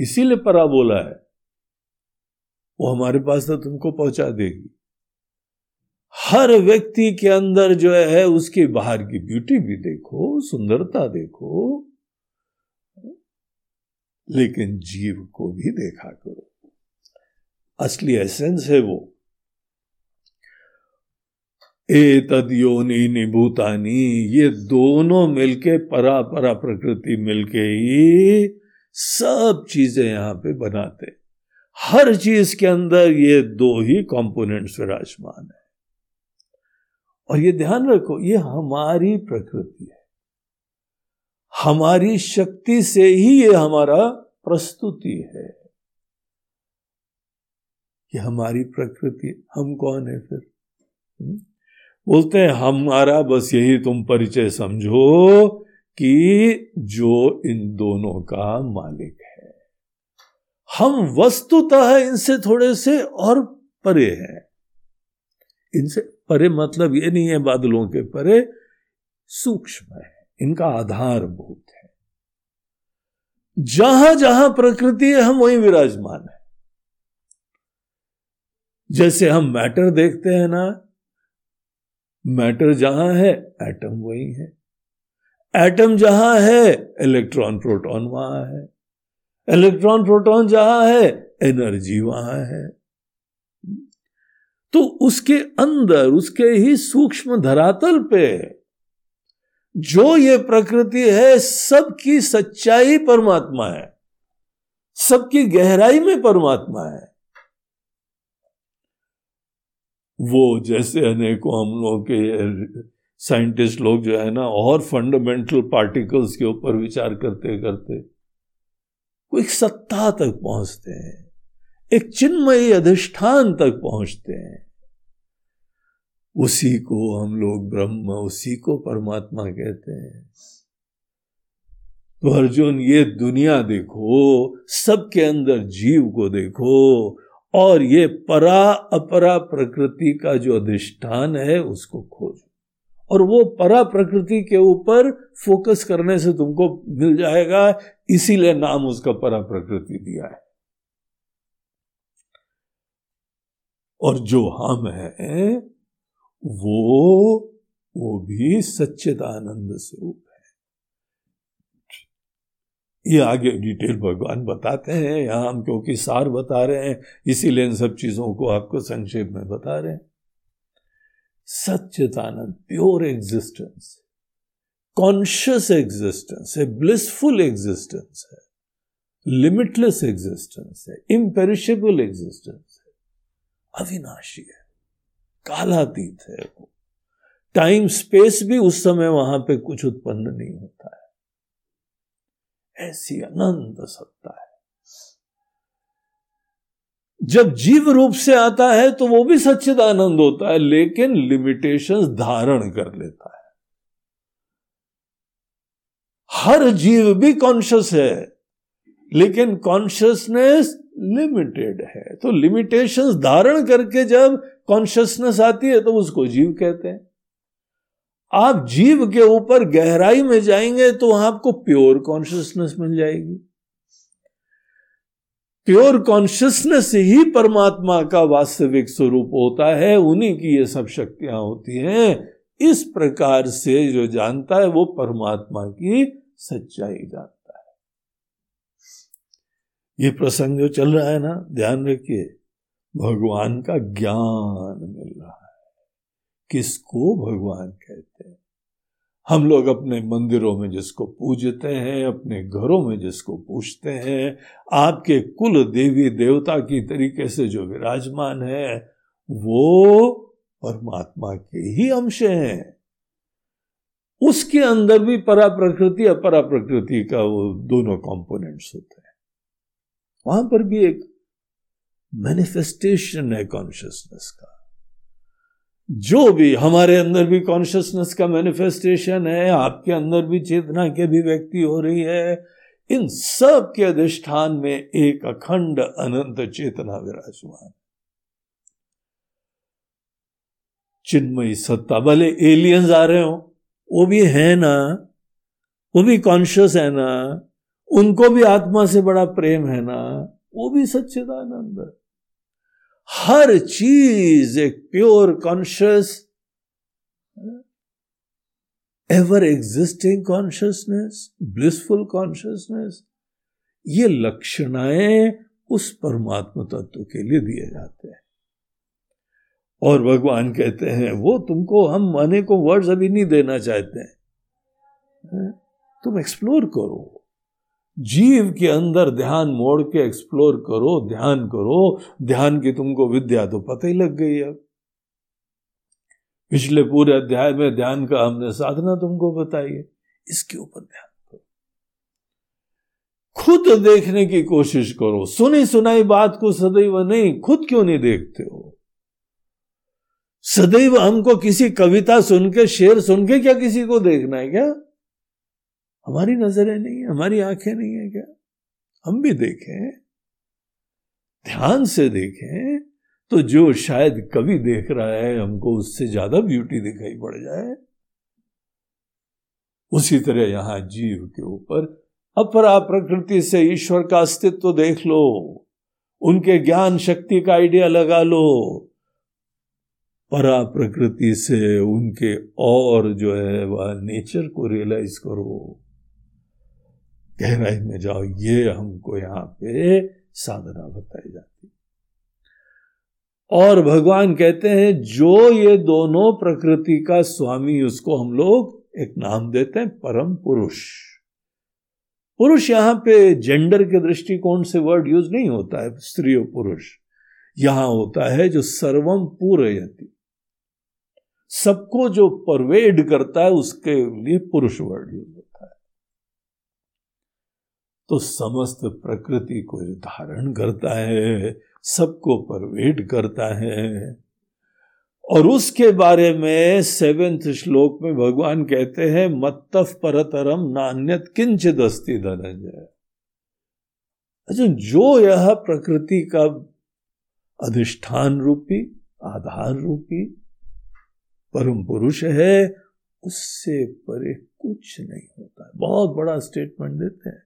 इसीलिए परा बोला है। वो हमारे पास तो तुमको पहुँचा देगी। हर व्यक्ति के अंदर जो है, उसके बाहर की ब्यूटी भी देखो, सुंदरता देखो लेकिन जीव को भी देखा करो। असली एसेंस है वो। ए तद योनि निभूतानी, ये दोनों मिलके परा परा प्रकृति मिलके ही सब चीज़ें यहाँ पे बनाते हर चीज़ के अंदर ये दो ही कंपोनेंट्स विराजमान है। और ये ध्यान रखो, ये हमारी प्रकृति है। हमारी शक्ति से ही ये हमारा प्रस्तुति है। कि हमारी प्रकृति, हम कौन है फिर? हम्म? बोलते हैं, हमारा बस यही तुम परिचय समझो कि जो इन दोनों का मालिक है। हम वस्तुतः इनसे थोड़े से और परे हैं। इनसे परे मतलब ये नहीं है बादलों के परे, सूक्ष्म है। इनका आधार बहुत है। जहाँ जहाँ प्रकृति है, हम वहीं विराजमान है। जैसे हम मैटर देखते हैं ना, मैटर जहाँ है, एटम वही है। एटम जहाँ है, इलेक्ट्रॉन प्रोटॉन वहाँ है। इलेक्ट्रॉन प्रोटॉन जहाँ है, एनर्जी वहाँ है। तो उसके अंदर, उसके ही सूक्ष्म धरातल पे जो ये प्रकृति है, सबकी सच्चाई परमात्मा है। सबकी गहराई में परमात्मा है। वो जैसे अनेकों हम लोग के साइंटिस्ट लोग जो है ना, और फंडामेंटल पार्टिकल्स के ऊपर विचार करते करते कोई सत्ता तक पहुँचते हैं। एक चिन्मयी अधिष्ठान तक पहुँचते हैं। उसी को हम लोग ब्रह्म, उसी को परमात्मा कहते हैं। तो अर्जुन, ये दुनिया देखो, सबके अंदर जीव को देखो, और ये परा अपरा प्रकृति का जो अधिष्ठान है, उसको खोजो। और वो परा प्रकृति के ऊपर फोकस करने से तुमको मिल जाएगा, इसीलिए नाम उसका परा प्रकृति दिया है। और जो हम हैं वो वो भी सच्चिदानंद स्वरूप है। ये आगे डिटेल भगवान बताते हैं, यहाँ हम क्योंकि सार बता रहे हैं, इसीलिए इन सब चीज़ों को आपको संक्षेप में बता रहे हैं। सच्चिदानंद, प्योर एग्जिस्टेंस, कॉन्शियस एग्जिस्टेंस है, ब्लिसफुल एग्जिस्टेंस है, लिमिटलेस एग्जिस्टेंस है, इम्पेरिशेबल एग्जिस्टेंस है, अविनाशी है। कालातीत है वो। टाइम स्पेस भी उस समय वहाँ पे कुछ उत्पन्न नहीं होता है। ऐसी अनंत सत्ता है। जब जीव रूप से आता है तो वो भी सच्चिद आनंद होता है, लेकिन लिमिटेशंस धारण कर लेता है। हर जीव भी कॉन्शियस है। लेकिन कॉन्शियसनेस लिमिटेड है। तो लिमिटेशंस धारण करके जब कॉन्शियसनेस आती है तो उसको जीव कहते हैं। आप जीव के ऊपर गहराई में जाएँगे तो आपको प्योर कॉन्शियसनेस मिल जाएगी। प्योर कॉन्शियसनेस ही परमात्मा का वास्तविक स्वरूप होता है, उन्हीं की ये सब शक्तियाँ होती हैं। इस प्रकार से जो जानता है, वो परमात्मा की सच्चाई जानता ये प्रसंग जो चल रहा है ना, ध्यान रखिए, भगवान का ज्ञान मिल रहा है। किसको भगवान कहते हैं? हम लोग अपने मंदिरों में जिसको पूजते हैं, अपने घरों में जिसको पूछते हैं, आपके कुल देवी देवता की तरीके से जो विराजमान है, वो परमात्मा के ही अंश हैं। उसके अंदर भी परा प्रकृति अपरा प्रकृति का वो दोनों कंपोनेंट्स होते हैं। वहाँ पर भी एक मैनिफेस्टेशन है कॉन्शियसनेस का। जो भी हमारे अंदर भी कॉन्शियसनेस का मैनिफेस्टेशन है, आपके अंदर भी चेतना की अभिव्यक्ति हो रही है, इन सब के अधिष्ठान में एक अखंड अनंत चेतना विराजमान। चिन्मयी सत्ता, भले एलियंस आ रहे हो, वो भी है ना, वो भी कॉन्शियस है ना उनको भी आत्मा से बड़ा प्रेम है ना, वो भी सच्चिदानंद है। हर चीज़ एक pure conscious ever existing consciousness blissful consciousness ये लक्षणाएँ उस परमात्मा तत्व के लिए दिए जाते हैं। और भगवान कहते हैं, वो तुमको, हम अनेकों वर्ड्स अभी नहीं देना चाहते हैं। तुम एक्सप्लोर करो। जीव के अंदर ध्यान मोड़ के एक्सप्लोर करो, ध्यान करो। ध्यान की तुमको विद्या तो पता ही लग गई अब। पिछले पूरे अध्याय में ध्यान का हमने साधना तुमको बताई है। इसके ऊपर ध्यान करो। खुद देखने की कोशिश करो। सुनी सुनाई बात को सदैव नहीं, खुद क्यों नहीं देखते हो? सदैव हमको किसी कविता सुन के शेर सुन के क्या किसी को देखना है क्या? हमारी नज़रें नहीं है, हमारी आँखें नहीं है क्या? हम भी देखें, ध्यान से देखें तो जो शायद कभी देख रहा है, हमको उससे ज़्यादा ब्यूटी दिखाई पड़ जाए। उसी तरह यहाँ जीव के ऊपर अपरा प्रकृति से ईश्वर का अस्तित्व देख लो, उनके ज्ञान शक्ति का आइडिया लगा लो। परा प्रकृति से उनके और जो है वह नेचर को रियलाइज़ करो। गहराई में जाओ, ये हमको यहाँ पे साधना बताई जाती और भगवान कहते हैं, जो ये दोनों प्रकृति का स्वामी, उसको हम लोग एक नाम देते हैं, परम पुरुष। पुरुष यहाँ पे जेंडर के दृष्टिकोण से वर्ड यूज़ नहीं होता है, स्त्री और पुरुष। यहाँ होता है जो सर्वम पूरयति। सबको जो परवेड करता है, उसके लिए पुरुष वर्ड यूज़ तो समस्त प्रकृति को धारण करता है, सबको परवेड करता है। और उसके बारे में सेवेंथ श्लोक में भगवान कहते हैं मत्तफ परतरम नान्यत किंचित अस्ति धनंजय अच्छा जो यह प्रकृति का अधिष्ठान रूपी, आधार रूपी परम पुरुष है, उससे परे कुछ नहीं होता। बहुत बड़ा स्टेटमेंट देते हैं।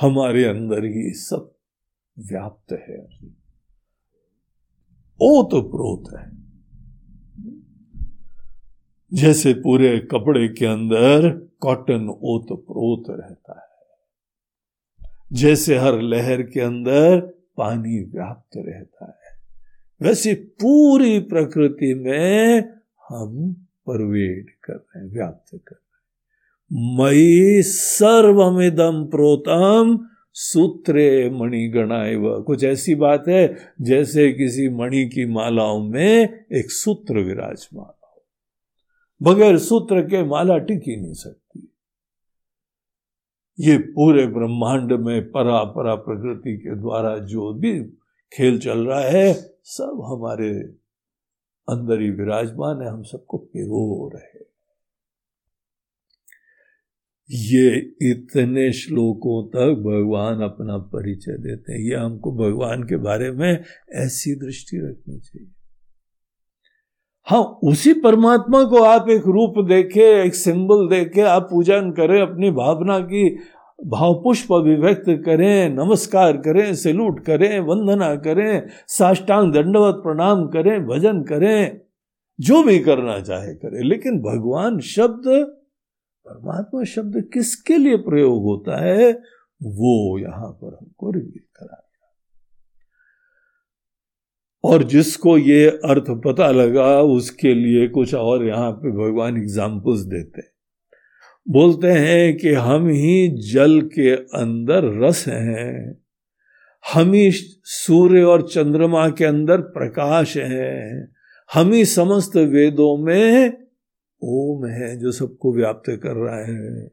हमारे अंदर ही सब व्याप्त है। ओत प्रोत है। जैसे पूरे कपड़े के अंदर कॉटन ओत प्रोत रहता है। जैसे हर लहर के अंदर पानी व्याप्त रहता है, वैसे पूरी प्रकृति में हम परवेड कर रहे हैं, व्याप्त कर रहे हैं। मई सर्वमिदम प्रोतम सूत्रे मणि गणाए कुछ ऐसी बात है, जैसे किसी मणि की मालाओं में एक सूत्र विराजमान हो। बगैर सूत्र के माला टिक ही नहीं सकती। ये पूरे ब्रह्मांड में परा परा प्रकृति के द्वारा जो भी खेल चल रहा है, सब हमारे अंदर ही विराजमान है, हम सबको पिरो रहे ये इतने श्लोकों तक भगवान अपना परिचय देते हैं। ये हमको भगवान के बारे में ऐसी दृष्टि रखनी चाहिए। हाँ उसी परमात्मा को आप एक रूप देखे, एक सिंबल देखे, आप पूजन करें, अपनी भावना की भाव पुष्प अभिव्यक्त करें, नमस्कार करें, सैल्यूट करें, वंदना करें, साष्टांग दंडवत प्रणाम करें, भजन करें, जो भी करना चाहे करें। लेकिन भगवान शब्द परमात्मा शब्द किसके लिए प्रयोग होता है, वो यहाँ पर हमको रिवील करा दिया और जिसको ये अर्थ पता लगा, उसके लिए कुछ और यहाँ पे भगवान एग्जाम्पल्स देते हैं। बोलते हैं कि हम ही जल के अंदर रस हैं, हम ही सूर्य और चंद्रमा के अंदर प्रकाश हैं, हम ही समस्त वेदों में ओम है जो सबको व्याप्त कर रहा है।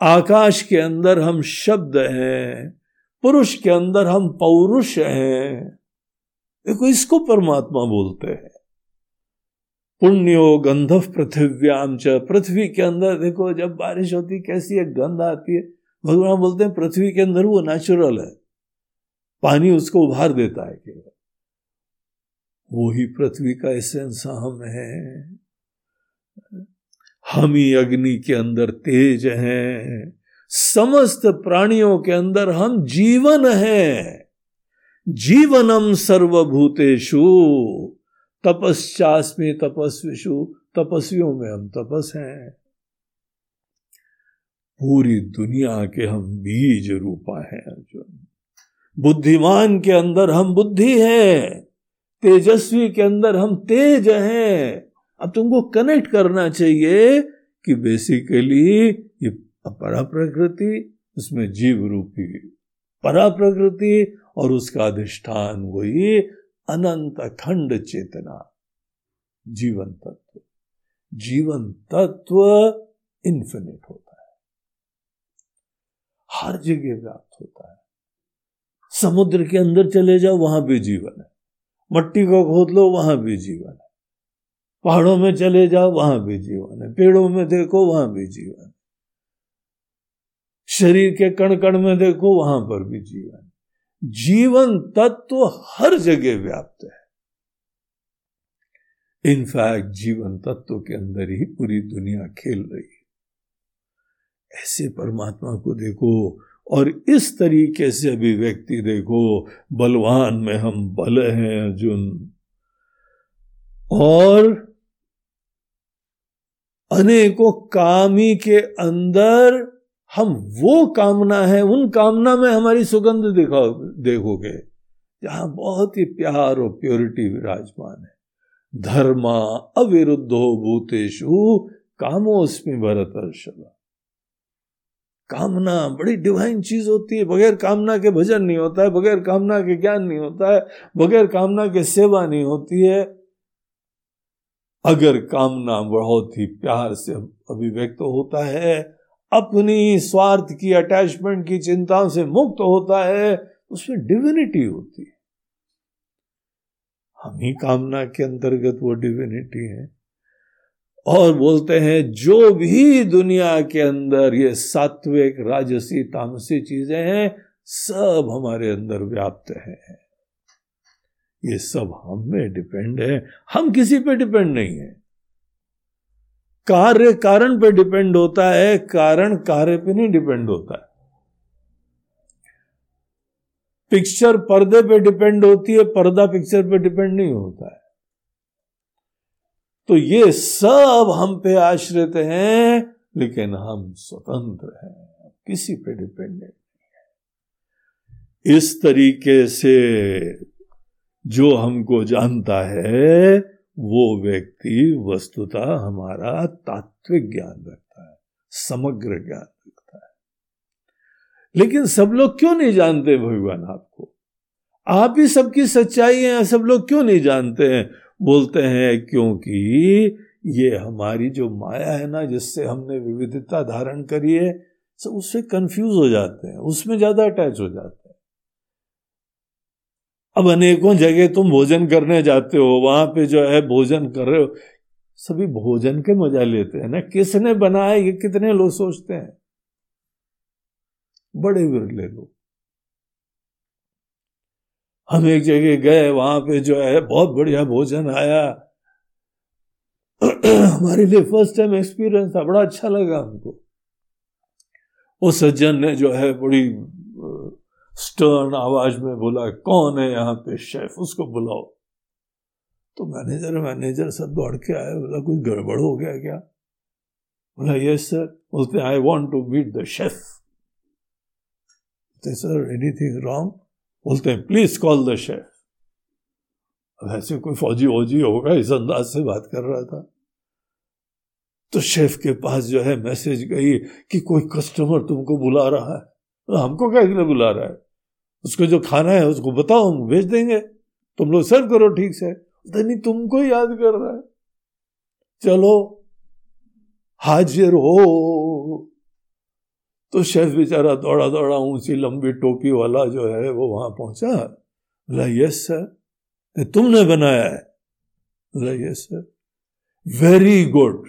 आकाश के अंदर हम शब्द हैं, पुरुष के अंदर हम पौरुष हैं। देखो, इसको परमात्मा बोलते हैं। पुण्यो गंधव पृथ्व्याम च। पृथ्वी के अंदर देखो, जब बारिश होती, कैसी एक गंध आती है। भगवान बोलते हैं, पृथ्वी के अंदर वो नेचुरल है। पानी उसको उभार देता है केवल। वो ही पृथ्वी का एसेंस हम है। हम ही अग्नि के अंदर तेज हैं। समस्त प्राणियों के अंदर हम जीवन हैं। जीवनम सर्वभूतेषु, तपस्यास्मि तपस्विषु, तपस्वियों में हम तपस हैं। पूरी दुनिया के हम बीज रूपा है, अर्जुन। बुद्धिमान के अंदर हम बुद्धि हैं, तेजस्वी के अंदर हम तेज हैं। अब तुमको कनेक्ट करना चाहिए कि बेसिकली ये परा प्रकृति उसमें जीव रूपी परा प्रकृति और उसका अधिष्ठान वही अनंत अखंड चेतना, जीवन तत्व। जीवन तत्व इन्फिनिट होता है। हर जगह व्याप्त होता है। समुद्र के अंदर चले जाओ, वहाँ भी जीवन है। मट्टी को खोद लो, वहाँ भी जीवन है। पहाड़ों में चले जाओ, वहाँ भी जीवन है। पेड़ों में देखो, वहाँ भी जीवन है। शरीर के कण कण में देखो, वहाँ पर भी जीवन जीवन तत्व हर जगह व्याप्त है। इनफैक्ट जीवन तत्व के अंदर ही पूरी दुनिया खेल रही है। ऐसे परमात्मा को देखो और इस तरीके से अभिव्यक्ति देखो, बलवान में हम बल हैं अर्जुन। और अनेकों कामी के अंदर हम वो कामना है, उन कामना में हमारी सुगंध दिखाओ देखोगे, जहाँ बहुत ही प्यार और प्योरिटी विराजमान है। धर्मा अविरुद्धो भूतेशु कामोस्मी भरत अर्षभा कामना बड़ी डिवाइन चीज़ होती है, बगैर कामना के भजन नहीं होता है, बगैर कामना के ज्ञान नहीं होता है, बगैर कामना के सेवा नहीं होती है। अगर कामना बहुत ही प्यार से अभिव्यक्त होता है, अपनी स्वार्थ की अटैचमेंट की चिंताओं से मुक्त होता है उसमें डिविनिटी होती है। हम ही कामना के अंतर्गत वो डिविनिटी है। और बोलते हैं, जो भी दुनिया के अंदर ये सात्विक, राजसी, तामसी चीज़ें हैं, सब हमारे अंदर व्याप्त है। ये सब हम में डिपेंड है। हम किसी पे डिपेंड नहीं है। कार्य कारण पे डिपेंड होता है, कारण कार्य पे नहीं डिपेंड होता। है पिक्चर पर्दे पे डिपेंड होती है, पर्दा पिक्चर पे डिपेंड नहीं होता है। तो ये सब हम पे आश्रित हैं, लेकिन हम स्वतंत्र हैं। किसी पे डिपेंडेंट नहीं है। इस तरीके से जो हमको जानता है, वो व्यक्ति वस्तुता हमारा तात्विक ज्ञान रखता है, समग्र ज्ञान रखता है। लेकिन सब लोग क्यों नहीं जानते भगवान आपको? आप ही सबकी सच्चाई है, सब लोग क्यों नहीं जानते हैं? बोलते हैं, क्योंकि ये हमारी जो माया है ना, जिससे हमने विविधता धारण करी है, सब उससे कंफ्यूज हो जाते हैं, उसमें ज़्यादा अटैच हो जाते हैं। अब अनेकों जगह तुम भोजन करने जाते हो, वहाँ पे जो है भोजन कर रहे हो। सभी भोजन के मज़ा लेते हैं ना। किसने बनाया, ये कितने लोग सोचते हैं? बड़े विरले लोग। हम एक जगह गए, वहाँ पे जो है बहुत बढ़िया भोजन आया। हमारे लिए फ़र्स्ट टाइम एक्सपीरियंस था, बड़ा अच्छा लगा हमको। वो सज्जन ने जो है बड़ी स्टर्न आवाज़ में बोला, कौन है यहाँ पे, शेफ? उसको बुलाओ. तो मैनेजर मैनेजर सब दौड़ के आए, बोला, कुछ गड़बड़ हो गया क्या? बोला, यस सर. बोलते I want to meet the chef बोलते, सर एनीथिंग रॉन्ग बोलते हैं प्लीज़ कॉल द शेफ अब ऐसे कोई फौजी वौजी होगा, इस अंदाज से बात कर रहा था। तो शेफ के पास जो है मैसेज गई कि कोई कस्टमर तुमको बुला रहा है। हमको क्या बुला रहा है? उसको जो खाना है, उसको बताओ, हम भेज देंगे। तुम लोग सर्व करो, ठीक से। नहीं, तुमको याद कर रहा है। चलो, हाजिर हो। तो शेफ बेचारा दौड़ा दौड़ा, ऊँची लंबी टोपी वाला जो है, वो वहाँ पहुँचा। बोला, यस सर तुमने बनाया है। बोला, यस सर वेरी गुड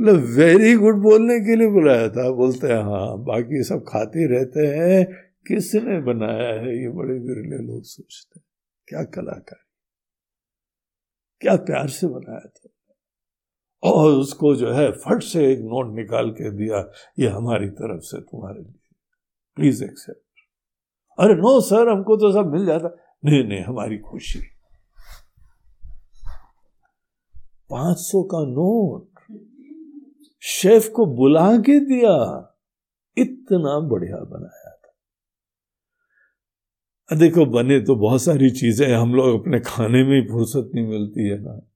मतलब वेरी गुड बोलने के लिए बुलाया था। बोलते हैं हाँ बाकी सब खाते रहते हैं। किसने बनाया है? ये बड़े विरले लोग सोचते हैं। क्या कलाकारी। क्या प्यार से बनाया था। और उसको जो है, फट से एक नोट निकाल के दिया, ये हमारी तरफ़ से, तुम्हारे लिए। प्लीज़ एक्सेप्ट अरे नो सर हमको तो सब मिल जाता। नहीं नहीं, हमारी खुशी। पाँच सौ का नोट। शेफ को बुला के दिया। इतना बढ़िया बनाया था। देखो, बने तो बहुत सारी चीज़ें हम लोग अपने खाने में ही फुर्सत नहीं मिलती है ना।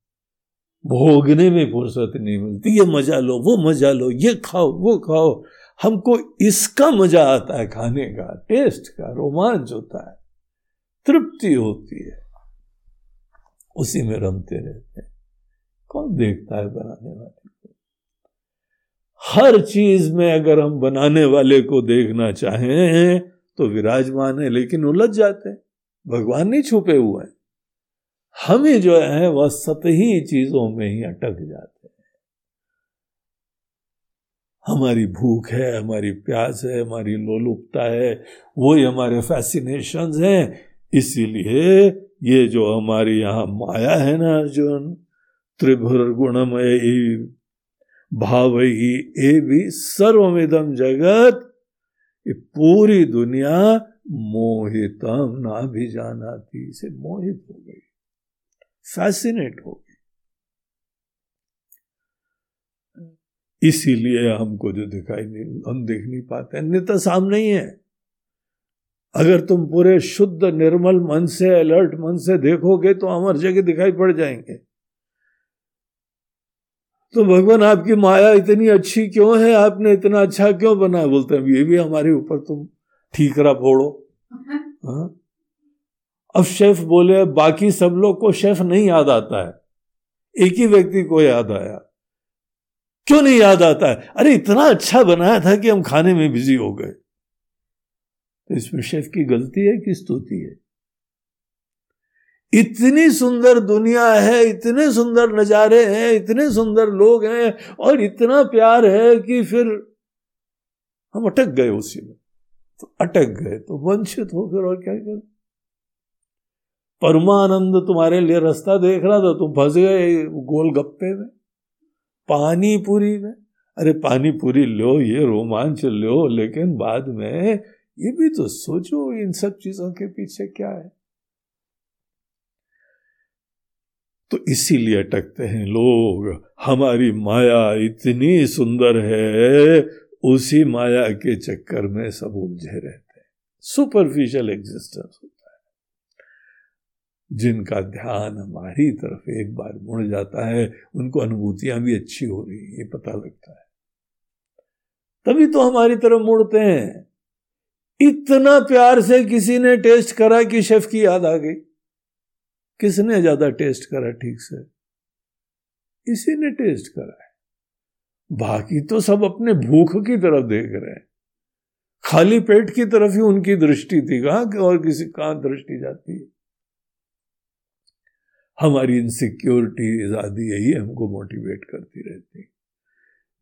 भोगने में फुर्सत नहीं मिलती। ये मज़ा लो, वो मज़ा लो, ये खाओ, वो खाओ। हमको इसका मज़ा आता है खाने का। टेस्ट का, रोमांच होता है। तृप्ति होती है। उसी में रमते रहते हैं। कौन देखता है बनाने वाले? हर चीज़ में अगर हम बनाने वाले को देखना चाहें तो विराजमान है, लेकिन उलझ जाते हैं। भगवान नहीं छुपे हुए हैं। हम ही जो है, वह सतही चीज़ों में ही अटक जाते हैं। हमारी भूख है, हमारी प्यास है, हमारी लोलुपता है, वही हमारे फैसिनेशन हैं। इसीलिए ये जो हमारी यहाँ माया है ना अर्जुन त्रिभुर गुणमय भाव ही ए भी सर्वमिदम जगत, ये पूरी दुनिया मोहितम ना भी जाना थी इसे मोहित हो गई। फैसिनेट हो गई। इसीलिए हमको जो दिखाई नहीं, हम देख नहीं पाते अन्यथा सामने ही है। अगर तुम पूरे शुद्ध, निर्मल मन से अलर्ट मन से देखोगे तो अमर जगह दिखाई पड़ जाएँगे। तो भगवान, आपकी माया इतनी अच्छी क्यों है? आपने इतना अच्छा क्यों बना? बोलते हैं, ये भी हमारे ऊपर तुम ठीकरा फोड़ो। हाँ? अब शेफ बोले, बाकी सब लोग को शेफ नहीं याद आता है। एक ही व्यक्ति को याद आया। क्यों नहीं याद आता है? अरे, इतना अच्छा बनाया था कि हम खाने में बिज़ी हो गए। तो इसमें शेफ की गलती है कि स्तुति है? इतनी सुंदर दुनिया है, इतने सुंदर नजारे हैं, इतने सुंदर लोग हैं और इतना प्यार है कि फिर हम अटक गए उसी में। तो अटक गए तो वंचित हो फिर और क्या कर? परमानंद तुम्हारे लिए रास्ता देख रहा था, तुम फंस गए गोल गप्पे में पानी पूरी में। अरे पानी पूरी लो, ये रोमांच लो, लेकिन बाद में ये भी तो सोचो इन सब चीज़ों के पीछे क्या है। तो इसीलिए अटकते हैं। लोग, हमारी माया इतनी सुंदर है, उसी माया के चक्कर में सब उलझे रहते हैं। सुपरफिशियल एग्जिस्टेंस होता है। जिनका ध्यान हमारी तरफ़ एक बार मुड़ जाता है, उनको अनुभूतियाँ भी अच्छी हो रही है, ये पता लगता है। तभी तो हमारी तरफ़ मुड़ते हैं। इतना प्यार से किसी ने टेस्ट करा कि शेफ की याद आ गई। किसने ज़्यादा टेस्ट करा ठीक से? इसी ने टेस्ट करा है। बाकी तो सब अपने भूख की तरफ़ देख रहे हैं। खाली पेट की तरफ़ ही उनकी दृष्टि थी, कहा कि और किसी कहाँ दृष्टि जाती है? हमारी इनसिक्योरिटी आदि यही हमको मोटिवेट करती रहती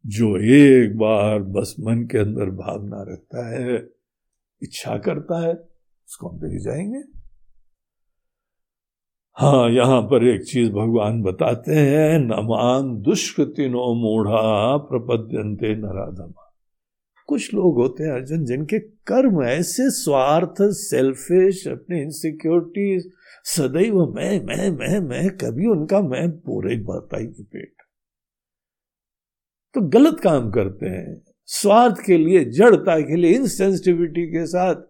जो एक बार बस मन के अंदर भावना रखता है, इच्छा करता है, उसको हम ही जाएँगे। हाँ यहाँ पर एक चीज़ भगवान बताते हैं नमान दुष्कृतिनो मूढ़ा प्रपद्यंते नराधमा। कुछ लोग होते हैं, अर्जुन, जिनके कर्म ऐसे स्वार्थ सेल्फिश अपनी इनसिक्योरिटी सदैव मैं मैं मैं मैं, कभी उनका मैं पूरे भरता ही पेट। तो गलत काम करते हैं, स्वार्थ के लिए, जड़ता के लिए इनसेंसिटिविटी के साथ,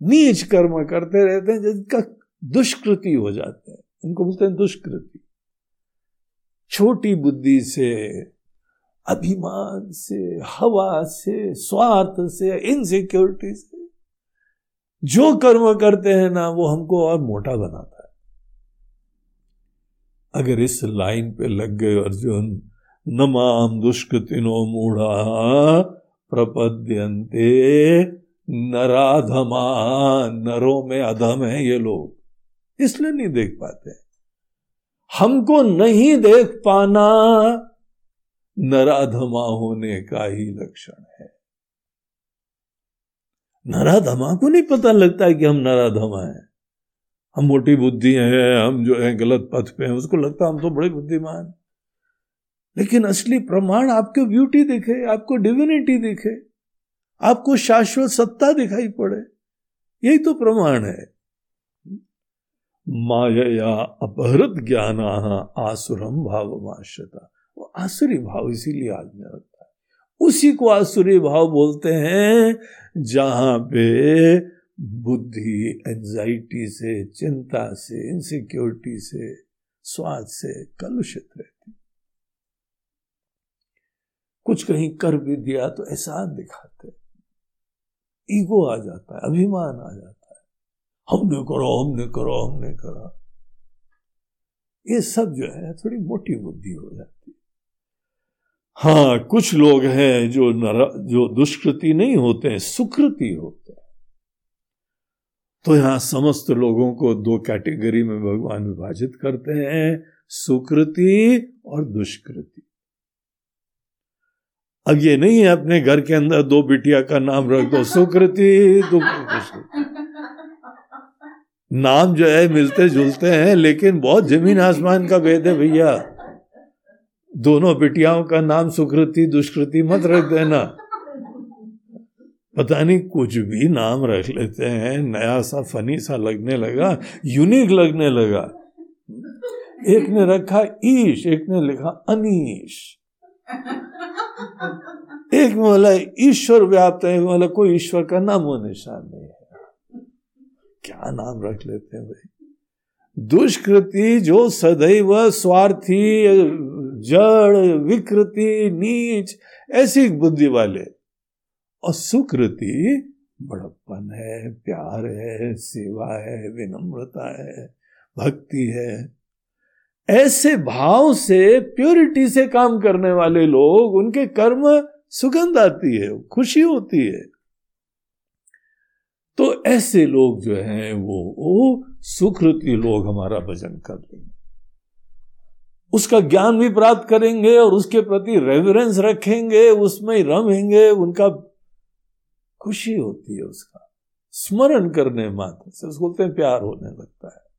नीच कर्म करते रहते हैं, जिनका दुष्कृति हो जाते हैं। इनको बोलते हैं दुष्कृति। छोटी बुद्धि से, अभिमान से, हवा से, स्वार्थ से इनसिक्योरिटी से, जो कर्म करते हैं ना, वो हमको और मोटा बनाता है। अगर इस लाइन पे लग गए अर्जुन नमाम दुष्कृतिनो मूढ़ा प्रपद्यंते नराधमा, नरों में अधम है ये लोग। इसलिए नहीं देख पाते। हमको नहीं देख पाना नराधमा होने का ही लक्षण है। नराधमा को नहीं पता लगता है कि हम नराधमा हैं। हम मोटी बुद्धि हैं, हम जो है गलत पथ पे हैं, उसको लगता है हम तो बड़े बुद्धिमान। लेकिन असली प्रमाण आपको ब्यूटी दिखे, आपको डिविनिटी दिखे, आपको शाश्वत सत्ता दिखाई पड़े, यही तो प्रमाण है। माया अपहृत ज्ञान आसुरम भाव माश्यता वो आसुरी भाव इसीलिए आदमी रखता है। उसी को आसुरी भाव बोलते हैं जहाँ पे बुद्धि एंजाइटी से, चिंता से इनसिक्योरिटी से, स्वाद से कलुषित रहती। कुछ कहीं कर भी दिया तो एहसान दिखाते। ईगो आ जाता है, अभिमान आ जाता है। हमने करो हमने करो, हमने करा। ये सब जो है, थोड़ी मोटी बुद्धि हो जाती हाँ। कुछ लोग हैं जो नर, जो दुष्कृति नहीं होते हैं, सुकृति होते हैं। तो यहाँ समस्त लोगों को दो कैटेगरी में भगवान विभाजित करते हैं, सुकृति और दुष्कृति। अब ये नहीं है, अपने घर के अंदर दो बिटिया का नाम रख दो, सुकृति दुष्कृति। नाम जो है, मिलते जुलते हैं, लेकिन बहुत ज़मीन आसमान का भेद है भैया। दोनों बिटियाओं का नाम सुकृति, दुष्कृति मत रख देना। पता नहीं, कुछ भी नाम रख लेते हैं, नया सा, फनी सा लगने लगा, यूनिक लगने लगा। एक ने रखा ईश, एक ने लिखा अनीश। एक में बोला, ईश्वर व्याप्त है, बोला, कोई ईश्वर का नाम निशान नहीं क्या नाम रख लेते हैं भाई? दुष्कृति जो सदैव स्वार्थी, जड़, विकृति, नीच, ऐसी बुद्धि वाले। और सुकृति बड़प्पन है, प्यार है, सेवा है, विनम्रता है, भक्ति है। ऐसे भाव से प्योरिटी से काम करने वाले लोग, उनके कर्म सुगंध आती है, खुशी होती है। तो ऐसे लोग जो हैं वो, वो सुकृति लोग हमारा भजन कर लेंगे। उसका ज्ञान भी प्राप्त करेंगे और उसके प्रति रेवरेंस रखेंगे उसमें रमेंगे उनका खुशी होती है उसका। स्मरण करने मात्र से उसको बोलते हैं प्यार होने लगता है।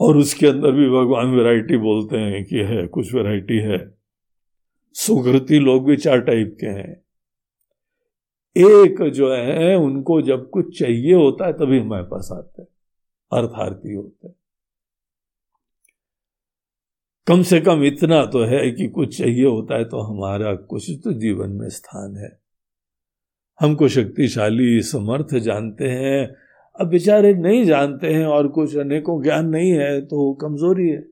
और उसके अंदर भी भगवान वैरायटी बोलते हैं कि है कुछ वैरायटी है। सुकृति लोग भी चार टाइप के हैं। एक जो है, उनको जब कुछ चाहिए होता है, तभी हमारे पास आते हैं। अर्थार्थी होते हैं। कम से कम इतना तो है कि कुछ चाहिए होता है तो हमारा कुछ तो जीवन में स्थान है। हमको शक्तिशाली समर्थ जानते हैं। अब बेचारे नहीं जानते हैं और कुछ अनेकों ज्ञान नहीं है तो कमज़ोरी है।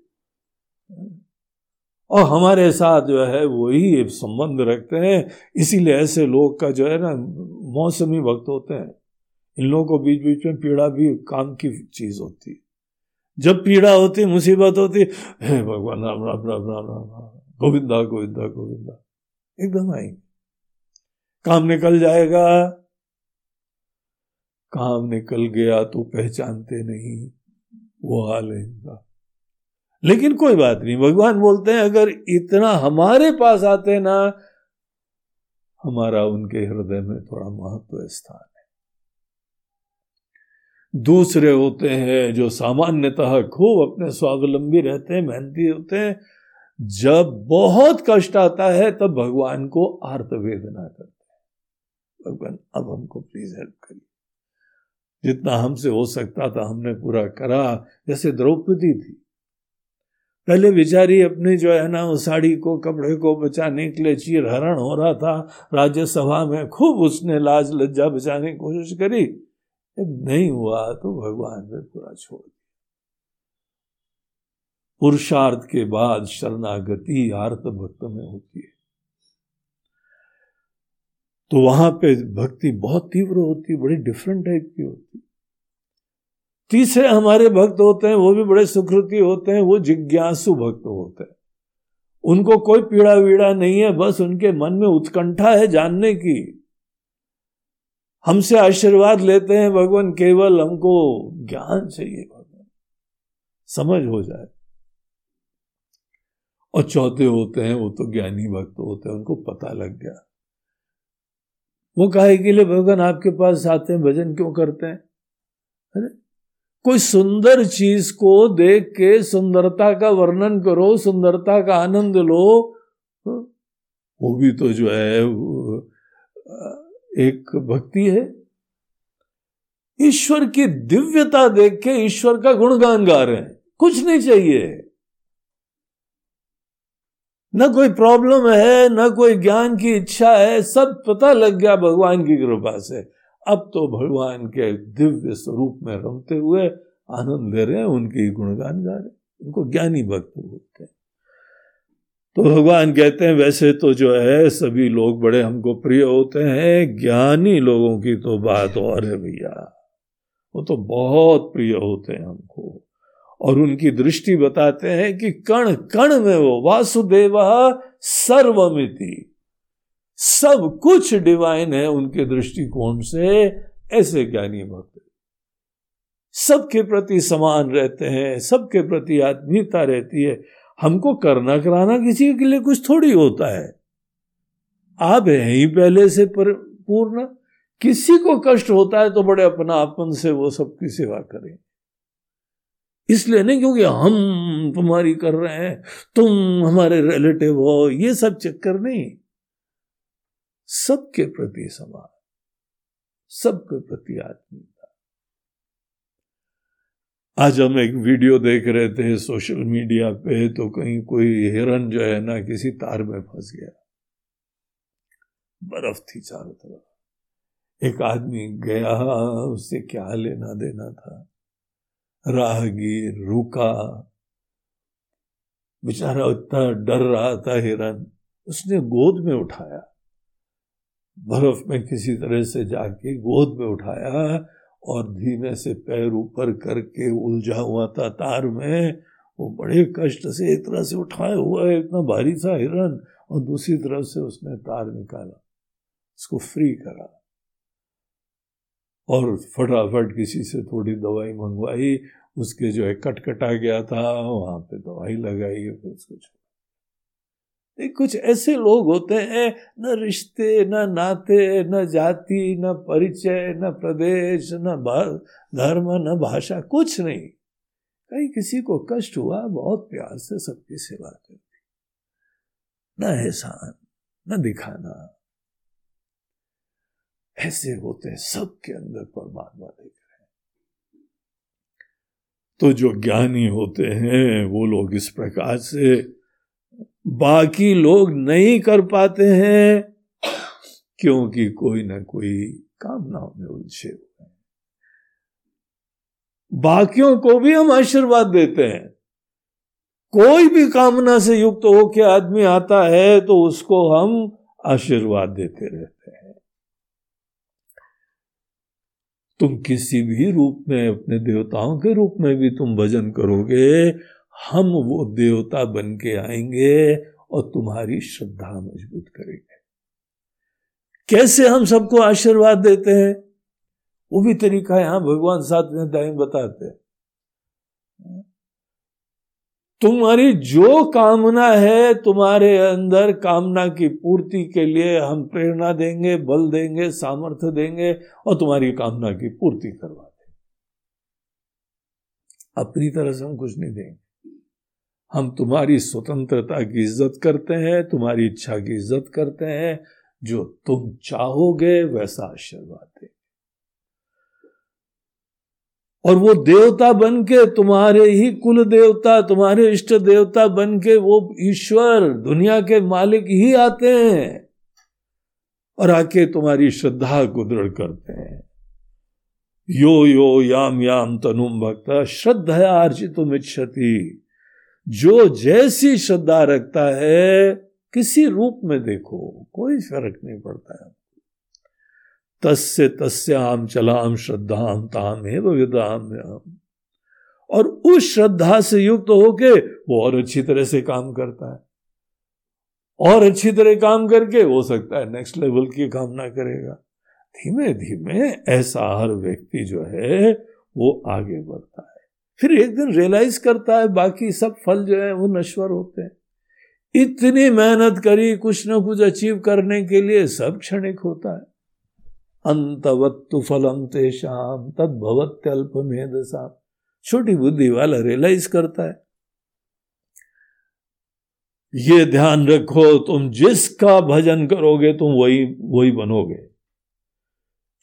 और हमारे साथ जो है, वही संबंध रखते हैं। इसीलिए ऐसे लोग का जो है ना, मौसमी वक्त होते हैं। इन लोगों को बीच बीच में पीड़ा भी काम की चीज़ होती है। जब पीड़ा होती मुसीबत होती है भगवान राम राम राम राम राम, गोविंदा गोविंदा गोविंदा, एकदम आएँगे। काम निकल जाएगा। काम निकल गया तो पहचानते नहीं, वो हाल है इनका। लेकिन कोई बात नहीं, भगवान बोलते हैं, अगर इतना हमारे पास आते ना, हमारा उनके हृदय में थोड़ा महत्व स्थान है। दूसरे होते हैं जो सामान्यतः खूब अपने स्वावलंबी रहते हैं, मेहनती होते हैं, जब बहुत कष्ट आता है, तब भगवान को आर्त वेदना करते हैं। भगवान, अब हमको प्लीज़ हेल्प करिए। जितना हमसे हो सकता था, हमने पूरा करा, जैसे द्रौपदी थी। पहले बेचारी अपनी जो है ना, उस साड़ी को, कपड़े को बचाने के लिए चीर हरण हो रहा था। राज्यसभा में खूब उसने लाज लज्जा बचाने की कोशिश करी। नहीं हुआ तो भगवान ने पूरा छोड़ दिया। पुरुषार्थ के बाद शरणागति आर्त भक्त में होती है। तो वहाँ पे भक्ति बहुत तीव्र होती, बड़ी डिफरेंट टाइप की होती। तीसरे हमारे भक्त होते हैं, वो भी बड़े सुकृति होते हैं, वो जिज्ञासु भक्त होते हैं। उनको कोई पीड़ा वीड़ा नहीं है, बस उनके मन में उत्कंठा है जानने की। हमसे आशीर्वाद लेते हैं, भगवान, केवल हमको ज्ञान चाहिए भगवान। समझ हो जाए। और चौथे होते हैं, वो तो ज्ञानी भक्त होते हैं, उनको पता लग गया। वो कहे के लिए भगवान, आपके पास आते हैं भजन क्यों करते हैं? अरे कोई सुंदर चीज़ को देख के सुंदरता का वर्णन करो, सुंदरता का आनंद लो वो भी तो जो है एक भक्ति है। ईश्वर की दिव्यता देख के ईश्वर का गुणगान गा रहे हैं, कुछ नहीं चाहिए। न कोई प्रॉब्लम है, न कोई ज्ञान की इच्छा है, सब पता लग गया भगवान की कृपा से। अब तो भगवान के दिव्य स्वरूप में रमते हुए आनंद ले रहे हैं, उनके गुणगान गा रहे उनको ज्ञानी भक्त बोलते हैं। तो भगवान कहते हैं, वैसे तो जो है, सभी लोग बड़े हमको प्रिय होते हैं, ज्ञानी लोगों की तो बात और है भैया। वो तो बहुत प्रिय होते हैं हमको। और उनकी दृष्टि बताते हैं कि कण कण में वो वासुदेव सर्वमिति। सब कुछ डिवाइन है उनके दृष्टिकोण से, ऐसे ज्ञानी भक्त सबके प्रति समान रहते हैं, सबके प्रति आत्मीयता रहती है। हमको करना कराना किसी के लिए कुछ थोड़ी होता है। आप हैं ही पहले से पर, पूर्ण। किसी को कष्ट होता है तो बड़े अपना अपनापन से वो सबकी सेवा करें। इसलिए नहीं क्योंकि हम तुम्हारी कर रहे हैं, तुम हमारे रिलेटिव हो, ये सब चक्कर नहीं। सबके प्रति समान, सबके प्रति आत्मीयता। आज हम एक वीडियो देख रहे थे सोशल मीडिया पे तो कहीं कोई हिरन जो है ना, किसी तार में फंस गया। बर्फ़ थी चारों तरफ़। एक आदमी गया उससे क्या लेना देना था? राहगीर रुका। बेचारा इतना डर रहा था हिरन, उसने गोद में उठाया। बर्फ़ में किसी तरह से जाके गोद में उठाया और धीमे से पैर ऊपर करके उलझा हुआ था तार में। वो बड़े कष्ट से एक तरह से उठाया हुआ है इतना भारी सा हिरन और दूसरी तरफ़ से उसने तार निकाला। उसको फ्री करा। और फटाफट किसी से थोड़ी दवाई मंगवाई, उसके जो है कटकटा गया था, वहाँ पे दवाई लगाई फिर उसको कुछ ऐसे लोग होते हैं, न रिश्ते, न नाते, न जाति, न परिचय, न प्रदेश, न धर्म, न भाषा, कुछ नहीं। कहीं किसी को कष्ट हुआ, बहुत प्यार से सबकी सेवा कर दी न एहसान, न दिखाना। ऐसे होते सबके अंदर परमात्मा देख रहे हैं। तो जो ज्ञानी होते हैं, वो लोग इस प्रकार से बाकी लोग नहीं कर पाते हैं, क्योंकि कोई ना कोई कामनाओं में उलझे हुए बाकियों को भी हम आशीर्वाद देते हैं। कोई भी कामना से युक्त होकर आदमी आता है तो उसको हम आशीर्वाद देते रहते हैं। तुम किसी भी रूप में, अपने देवताओं के रूप में भी तुम भजन करोगे हम वो देवता बन के आएँगे और तुम्हारी श्रद्धा मज़बूत करेंगे। कैसे हम सबको आशीर्वाद देते हैं? वो भी तरीका यहाँ भगवान साथ में दाएँ बताते हैं। तुम्हारी जो कामना है, तुम्हारे अंदर कामना की पूर्ति के लिए हम प्रेरणा देंगे, बल देंगे, सामर्थ्य देंगे और तुम्हारी कामना की पूर्ति करवा देंगे। अपनी तरह से हम कुछ नहीं देंगे। हम तुम्हारी स्वतंत्रता की इज़्ज़त करते हैं, तुम्हारी इच्छा की इज़्ज़त करते हैं। जो तुम चाहोगे, वैसा आशीर्वाद दे और वो देवता बन के तुम्हारे ही कुल देवता, तुम्हारे इष्ट देवता बन के वो ईश्वर, दुनिया के मालिक ही आते हैं और आके तुम्हारी श्रद्धा को दृढ़ करते हैं। यो यो, याम याम, तनुम, भक्त, श्रद्धा अर्जित इच्छति जो जैसी श्रद्धा रखता है, किसी रूप में देखो, कोई फ़र्क नहीं पड़ता है। तस्य तस्याम चलाम श्रद्धाम ताम है विदाम और उस श्रद्धा से युक्त तो होके वो और अच्छी तरह से काम करता है। और अच्छी तरह काम करके हो सकता है नेक्स्ट लेवल की कामना करेगा। धीमे धीमे ऐसा हर व्यक्ति जो है, वो आगे बढ़ता है। फिर एक दिन रियलाइज़ करता है, बाकी सब फल जो है वो नश्वर होते हैं। इतनी मेहनत करी, कुछ ना कुछ अचीव करने के लिए सब क्षणिक होता है। अंतवत्तु फलम तेषाम तद भवत्यल्प मेधसा छोटी बुद्धि वाला रियलाइज़ करता है। ये ध्यान रखो, तुम जिसका भजन करोगे, तुम वही वही बनोगे।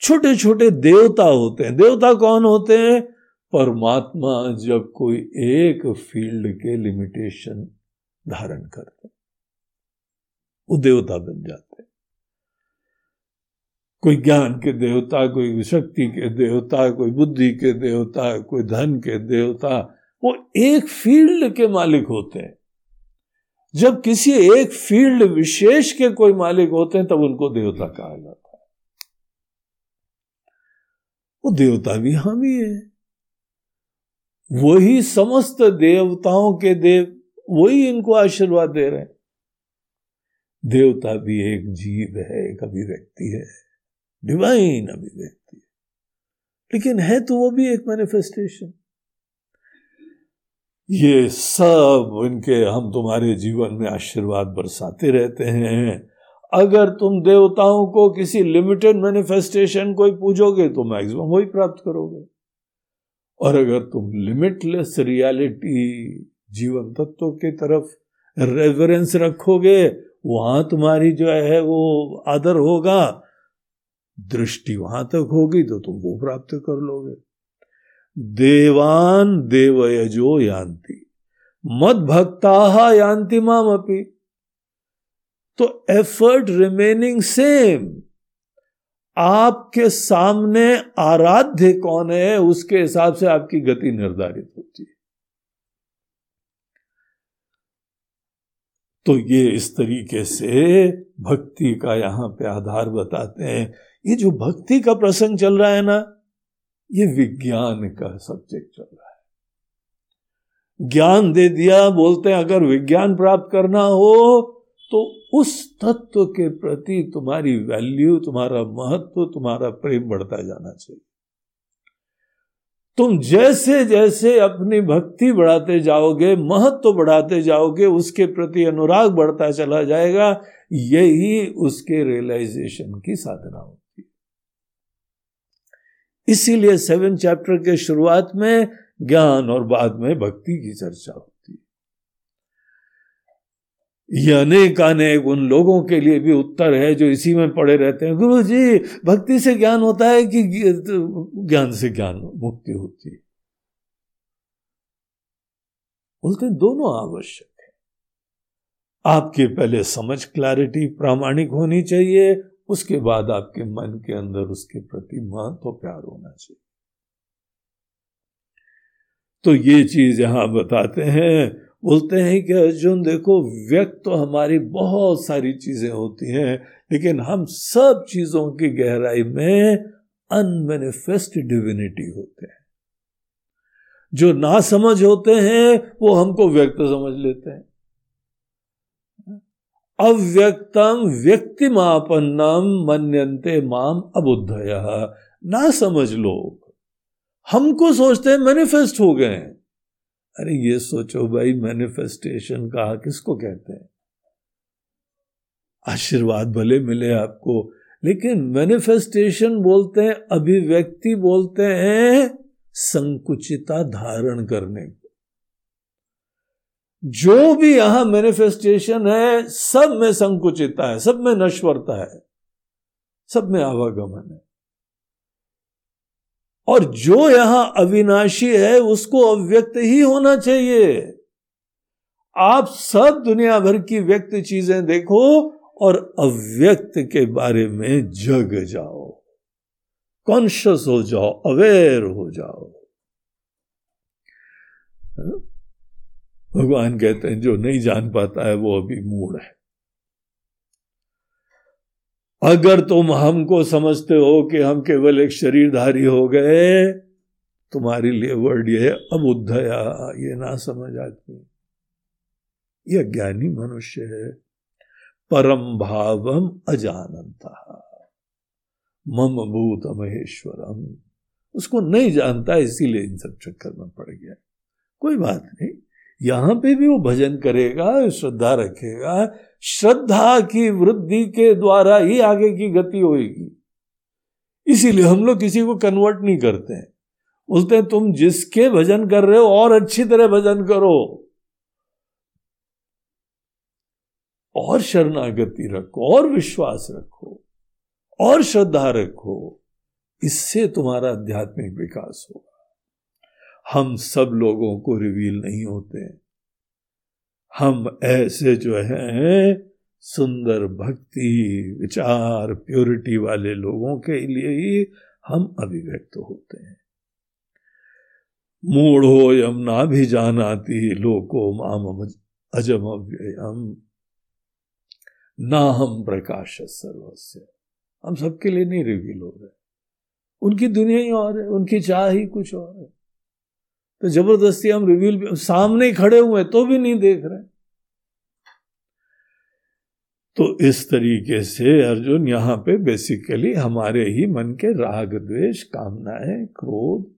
छोटे छोटे देवता होते हैं। देवता कौन होते हैं? परमात्मा जब कोई एक फ़ील्ड के लिमिटेशन धारण करते वो देवता बन जाते कोई ज्ञान के देवता, कोई शक्ति के देवता, कोई बुद्धि के देवता, कोई धन के देवता, वो एक फ़ील्ड के मालिक होते हैं। जब किसी एक फ़ील्ड विशेष के कोई मालिक होते हैं, तब उनको देवता कहा जाता है। वो देवता भी हम ही है। वही समस्त देवताओं के देव, वही इनको आशीर्वाद दे रहे हैं। देवता भी एक जीव है, एक अभिव्यक्ति है डिवाइन अभिव्यक्ति है। लेकिन है तो वो भी एक मैनिफेस्टेशन ये सब इनके, हम तुम्हारे जीवन में आशीर्वाद बरसाते रहते हैं। अगर तुम देवताओं को किसी लिमिटेड मैनिफेस्टेशन को ही पूछोगे तो मैक्सिमम वही प्राप्त करोगे। और अगर तुम लिमिटलेस रियलिटी जीवन तत्व की तरफ़ रेफरेंस रखोगे, वहाँ तुम्हारी जो है वो आदर होगा। दृष्टि वहाँ तक होगी तो तुम वो प्राप्त कर लोगे। देवान देवयजो यान्ति, मद भक्ता यान्ति माम अपी तो एफर्ट रिमेनिंग सेम आपके सामने आराध्य कौन है, उसके हिसाब से आपकी गति निर्धारित होती है। तो ये इस तरीके से भक्ति का यहाँ पे आधार बताते हैं। ये जो भक्ति का प्रसंग चल रहा है ना, ये विज्ञान का सब्जेक्ट चल रहा है। ज्ञान दे दिया, बोलते हैं, अगर विज्ञान प्राप्त करना हो तो उस तत्व के प्रति तुम्हारी वैल्यू तुम्हारा महत्व, तुम्हारा प्रेम बढ़ता जाना चाहिए। तुम जैसे जैसे अपनी भक्ति बढ़ाते जाओगे, महत्व बढ़ाते जाओगे, उसके प्रति अनुराग बढ़ता चला जाएगा, यही उसके रियलाइजेशन की साधना होती है। इसीलिए सेवन चैप्टर के शुरुआत में ज्ञान और बाद में भक्ति की चर्चा हो। ये अनेक अनेक उन लोगों के लिए भी उत्तर है जो इसी में पड़े रहते हैं। गुरु जी, भक्ति से ज्ञान होता है कि ज्ञान से ज्ञान, मुक्ति होती है। बोलते दोनों आवश्यक है। आपके पहले समझ क्लैरिटी प्रामाणिक होनी चाहिए, उसके बाद आपके मन के अंदर उसके प्रति महत्व प्यार होना चाहिए। तो ये चीज़ यहाँ बताते हैं बोलते हैं कि अर्जुन, देखो, व्यक्त तो हमारी बहुत सारी चीज़ें होती हैं, लेकिन हम सब चीज़ों की गहराई में अनमेनिफेस्ट डिविनिटी होते हैं। जो ना समझ होते हैं, वो हमको व्यक्त समझ लेते हैं। अव्यक्तम व्यक्तिमापन्नम मनते माम अबुद्धय। ना समझ लोग, हमको सोचते हैं मैनिफेस्ट हो गए हैं। अरे ये सोचो भाई मैनिफेस्टेशन कहा, किसको कहते हैं? आशीर्वाद भले मिले आपको, लेकिन मैनिफेस्टेशन बोलते हैं, अभिव्यक्ति बोलते हैं संकुचिता धारण करने को। जो भी यहाँ मैनिफेस्टेशन है, सब में संकुचिता है, सब में नश्वरता है, सब में आवागमन है। और जो यहाँ अविनाशी है, उसको अव्यक्त ही होना चाहिए। आप सब दुनिया भर की व्यक्त चीज़ें देखो और अव्यक्त के बारे में जग जाओ। कॉन्शियस हो जाओ, अवेयर हो जाओ। भगवान कहते हैं, जो नहीं जान पाता है, वो अभी मूड है। अगर तुम हमको समझते हो कि हम केवल एक शरीरधारी हो गए, तुम्हारे लिए वर्ड ये है अबुद्धया ये ना समझ आदमी ये ज्ञानी मनुष्य है। परम भावम अजानता। मम भूत महेश्वरम उसको नहीं जानता, इसीलिए इन सब चक्कर में पड़ गया। कोई बात नहीं। यहाँ पे भी वो भजन करेगा, श्रद्धा रखेगा श्रद्धा की वृद्धि के द्वारा ही आगे की गति होगी इसीलिए हम लोग किसी को कन्वर्ट नहीं करते हैं। बोलते हैं, तुम जिसके भजन कर रहे हो, और अच्छी तरह भजन करो। और शरणागति रखो, और विश्वास रखो, और श्रद्धा रखो। इससे तुम्हारा आध्यात्मिक विकास होगा। हम सब लोगों को रिवील नहीं होते हैं। हम ऐसे जो हैं, सुंदर भक्ति, विचार प्योरिटी वाले लोगों के लिए ही हम अभिव्यक्त होते हैं। मूढ़ो यम ना भी जानाती लोको माम अजम अव्ययम ना हम प्रकाश सर्वस्व हम सबके लिए नहीं रिवील हो रहे। उनकी दुनिया ही और है, उनकी चाह ही कुछ और है। तो ज़बरदस्ती हम रिवील सामने खड़े हुए तो भी नहीं देख रहे। तो इस तरीके से अर्जुन यहाँ पे बेसिकली हमारे ही मन के राग, द्वेष, कामनाएँ, क्रोध,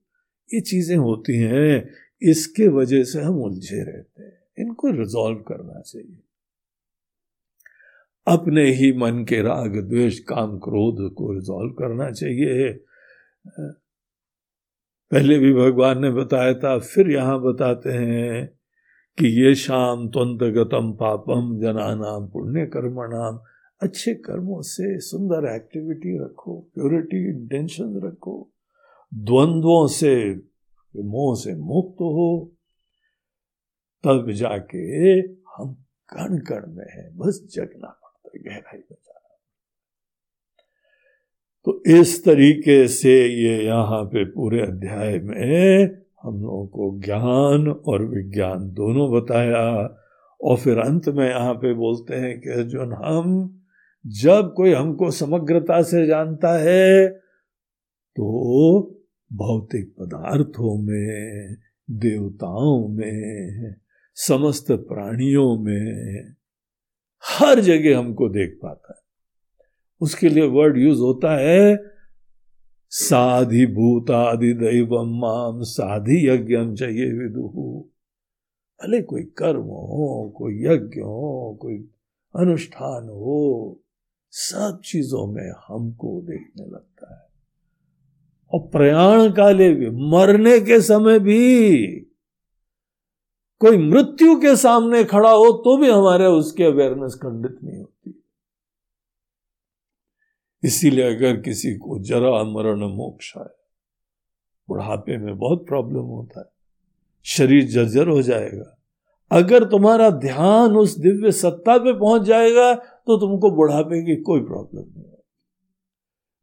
ये चीज़ें होती हैं। इसके वजह से हम उलझे रहते हैं। इनको रिजॉल्व करना चाहिए। अपने ही मन के राग, द्वेष, काम, क्रोध को रिजॉल्व करना चाहिए। पहले भी भगवान ने बताया था, फिर यहाँ बताते हैं कि ये शाम त्वंत गतम पापम जनानाम पुण्य कर्मणाम। अच्छे कर्मों से सुंदर एक्टिविटी रखो प्योरिटी इंटेंशन रखो। द्वंद्वों से, मोह से मुक्त हो। तब जाके हम कण कण में है, बस जगना पड़ता है, गहराई में तो इस तरीके से ये यहाँ पे पूरे अध्याय में हम लोगों को ज्ञान और विज्ञान दोनों बताया और फिर अंत में यहाँ पे बोलते हैं कि अर्जुन, हम जब कोई हमको समग्रता से जानता है तो भौतिक पदार्थों में, देवताओं में, समस्त प्राणियों में हर जगह हमको देख पाता है। उसके लिए वर्ड यूज़ होता है, साधि भूतादि दैव माम साधि यज्ञ चाहिए विदुहु भले कोई कर्म हो, कोई यज्ञ हो, कोई अनुष्ठान हो, सब चीज़ों में हमको देखने लगता है। और प्रयाण काले भी, मरने के समय भी कोई मृत्यु के सामने खड़ा हो तो भी हमारे उसके अवेयरनेस खंडित नहीं होती। इसीलिए अगर किसी को जरा मरण मोक्ष आए, बुढ़ापे में बहुत प्रॉब्लम होता है, शरीर जर्जर हो जाएगा। अगर तुम्हारा ध्यान उस दिव्य सत्ता पे पहुँच जाएगा तो तुमको बुढ़ापे की कोई प्रॉब्लम नहीं होगी।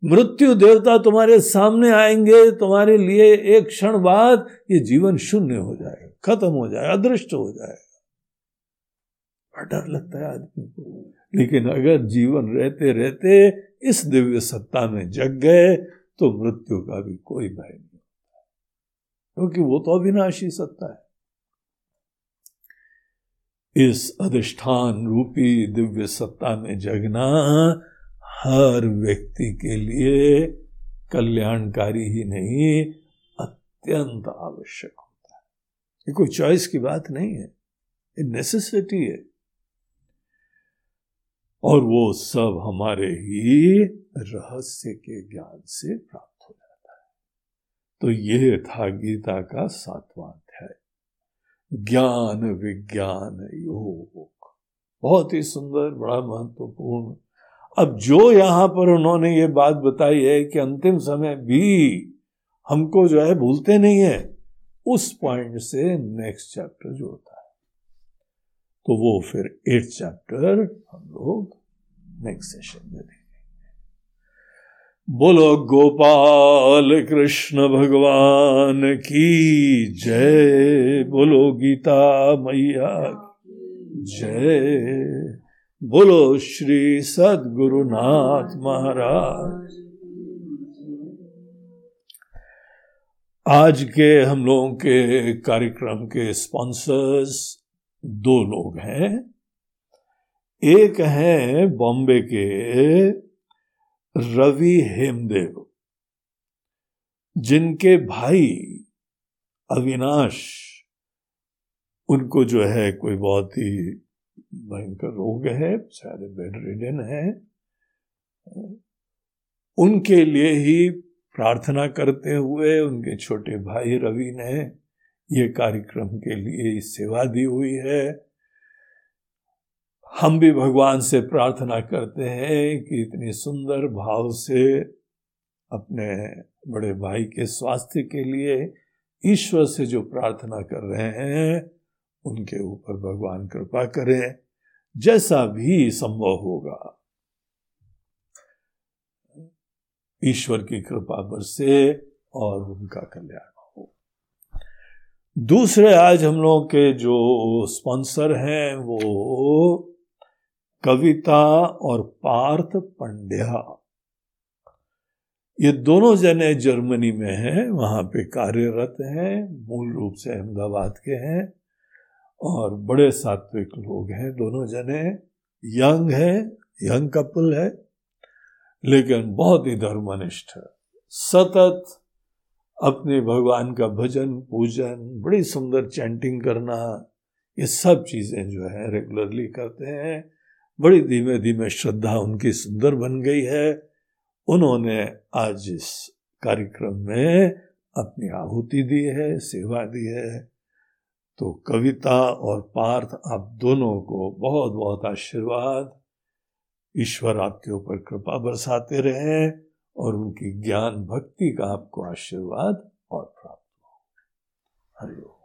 मृत्यु देवता तुम्हारे सामने आएँगे, तुम्हारे लिए एक क्षण बाद ये जीवन शून्य हो जाएगा, खत्म हो जाएगा, अदृष्ट हो जाएगा। डर लगता है आदमी को। लेकिन अगर जीवन रहते रहते इस दिव्य सत्ता में जग गए तो मृत्यु का भी कोई भय नहीं होता। क्योंकि वो तो अविनाशी सत्ता है। इस अधिष्ठान रूपी दिव्य सत्ता में जगना हर व्यक्ति के लिए कल्याणकारी ही नहीं, अत्यंत आवश्यक होता है। ये कोई चॉइस की बात नहीं है। ये नेसेसिटी है। और वो सब हमारे ही रहस्य के ज्ञान से प्राप्त हो जाता है। तो यह था गीता का सातवां अध्याय। ज्ञान विज्ञान योग। बहुत ही सुंदर, बड़ा महत्वपूर्ण। अब जो यहाँ पर उन्होंने ये बात बताई है कि अंतिम समय भी हमको जो है भूलते नहीं है, उस पॉइंट से नेक्स्ट चैप्टर जोड़ता है। तो वो फिर एट चैप्टर हम लोग नेक्स्ट सेशन में देखेंगे। बोलो, गोपाल कृष्ण भगवान की जय। बोलो, गीता मैया जय। बोलो, श्री सदगुरुनाथ महाराज आज के हम लोगों के कार्यक्रम के स्पॉन्सर्स दो लोग हैं। एक है बॉम्बे के रवि हेमदेव, जिनके भाई अविनाश, उनको जो है कोई बहुत ही भयंकर रोग है सारे बेड रिडन है। उनके लिए ही प्रार्थना करते हुए उनके छोटे भाई रवि ने ये कार्यक्रम के लिए सेवा दी हुई है। हम भी भगवान से प्रार्थना करते हैं कि इतनी सुंदर भाव से अपने बड़े भाई के स्वास्थ्य के लिए ईश्वर से जो प्रार्थना कर रहे हैं, उनके ऊपर भगवान कृपा करें, जैसा भी संभव होगा। ईश्वर की कृपा बरसे और उनका कल्याण दूसरे आज हम लोग के जो स्पॉन्सर हैं वो कविता और पार्थ पंड्या। ये दोनों जने जर्मनी में हैं, वहाँ पे कार्यरत हैं, मूल रूप से अहमदाबाद के हैं, और बड़े सात्विक लोग हैं दोनों जने। यंग है, यंग कपल है, लेकिन बहुत ही धर्मनिष्ठ सतत अपने भगवान का भजन, पूजन, बड़ी सुंदर चैंटिंग करना, ये सब चीज़ें जो है रेगुलरली करते हैं। बड़ी धीमे धीमे श्रद्धा उनकी सुंदर बन गई है। उन्होंने आज इस कार्यक्रम में अपनी आहुति दी है, सेवा दी है। तो कविता और पार्थ आप दोनों को बहुत बहुत आशीर्वाद। ईश्वर आपके ऊपर कृपा बरसाते रहे। और उनकी ज्ञान भक्ति का आपको आशीर्वाद और प्राप्त हो। हरिओम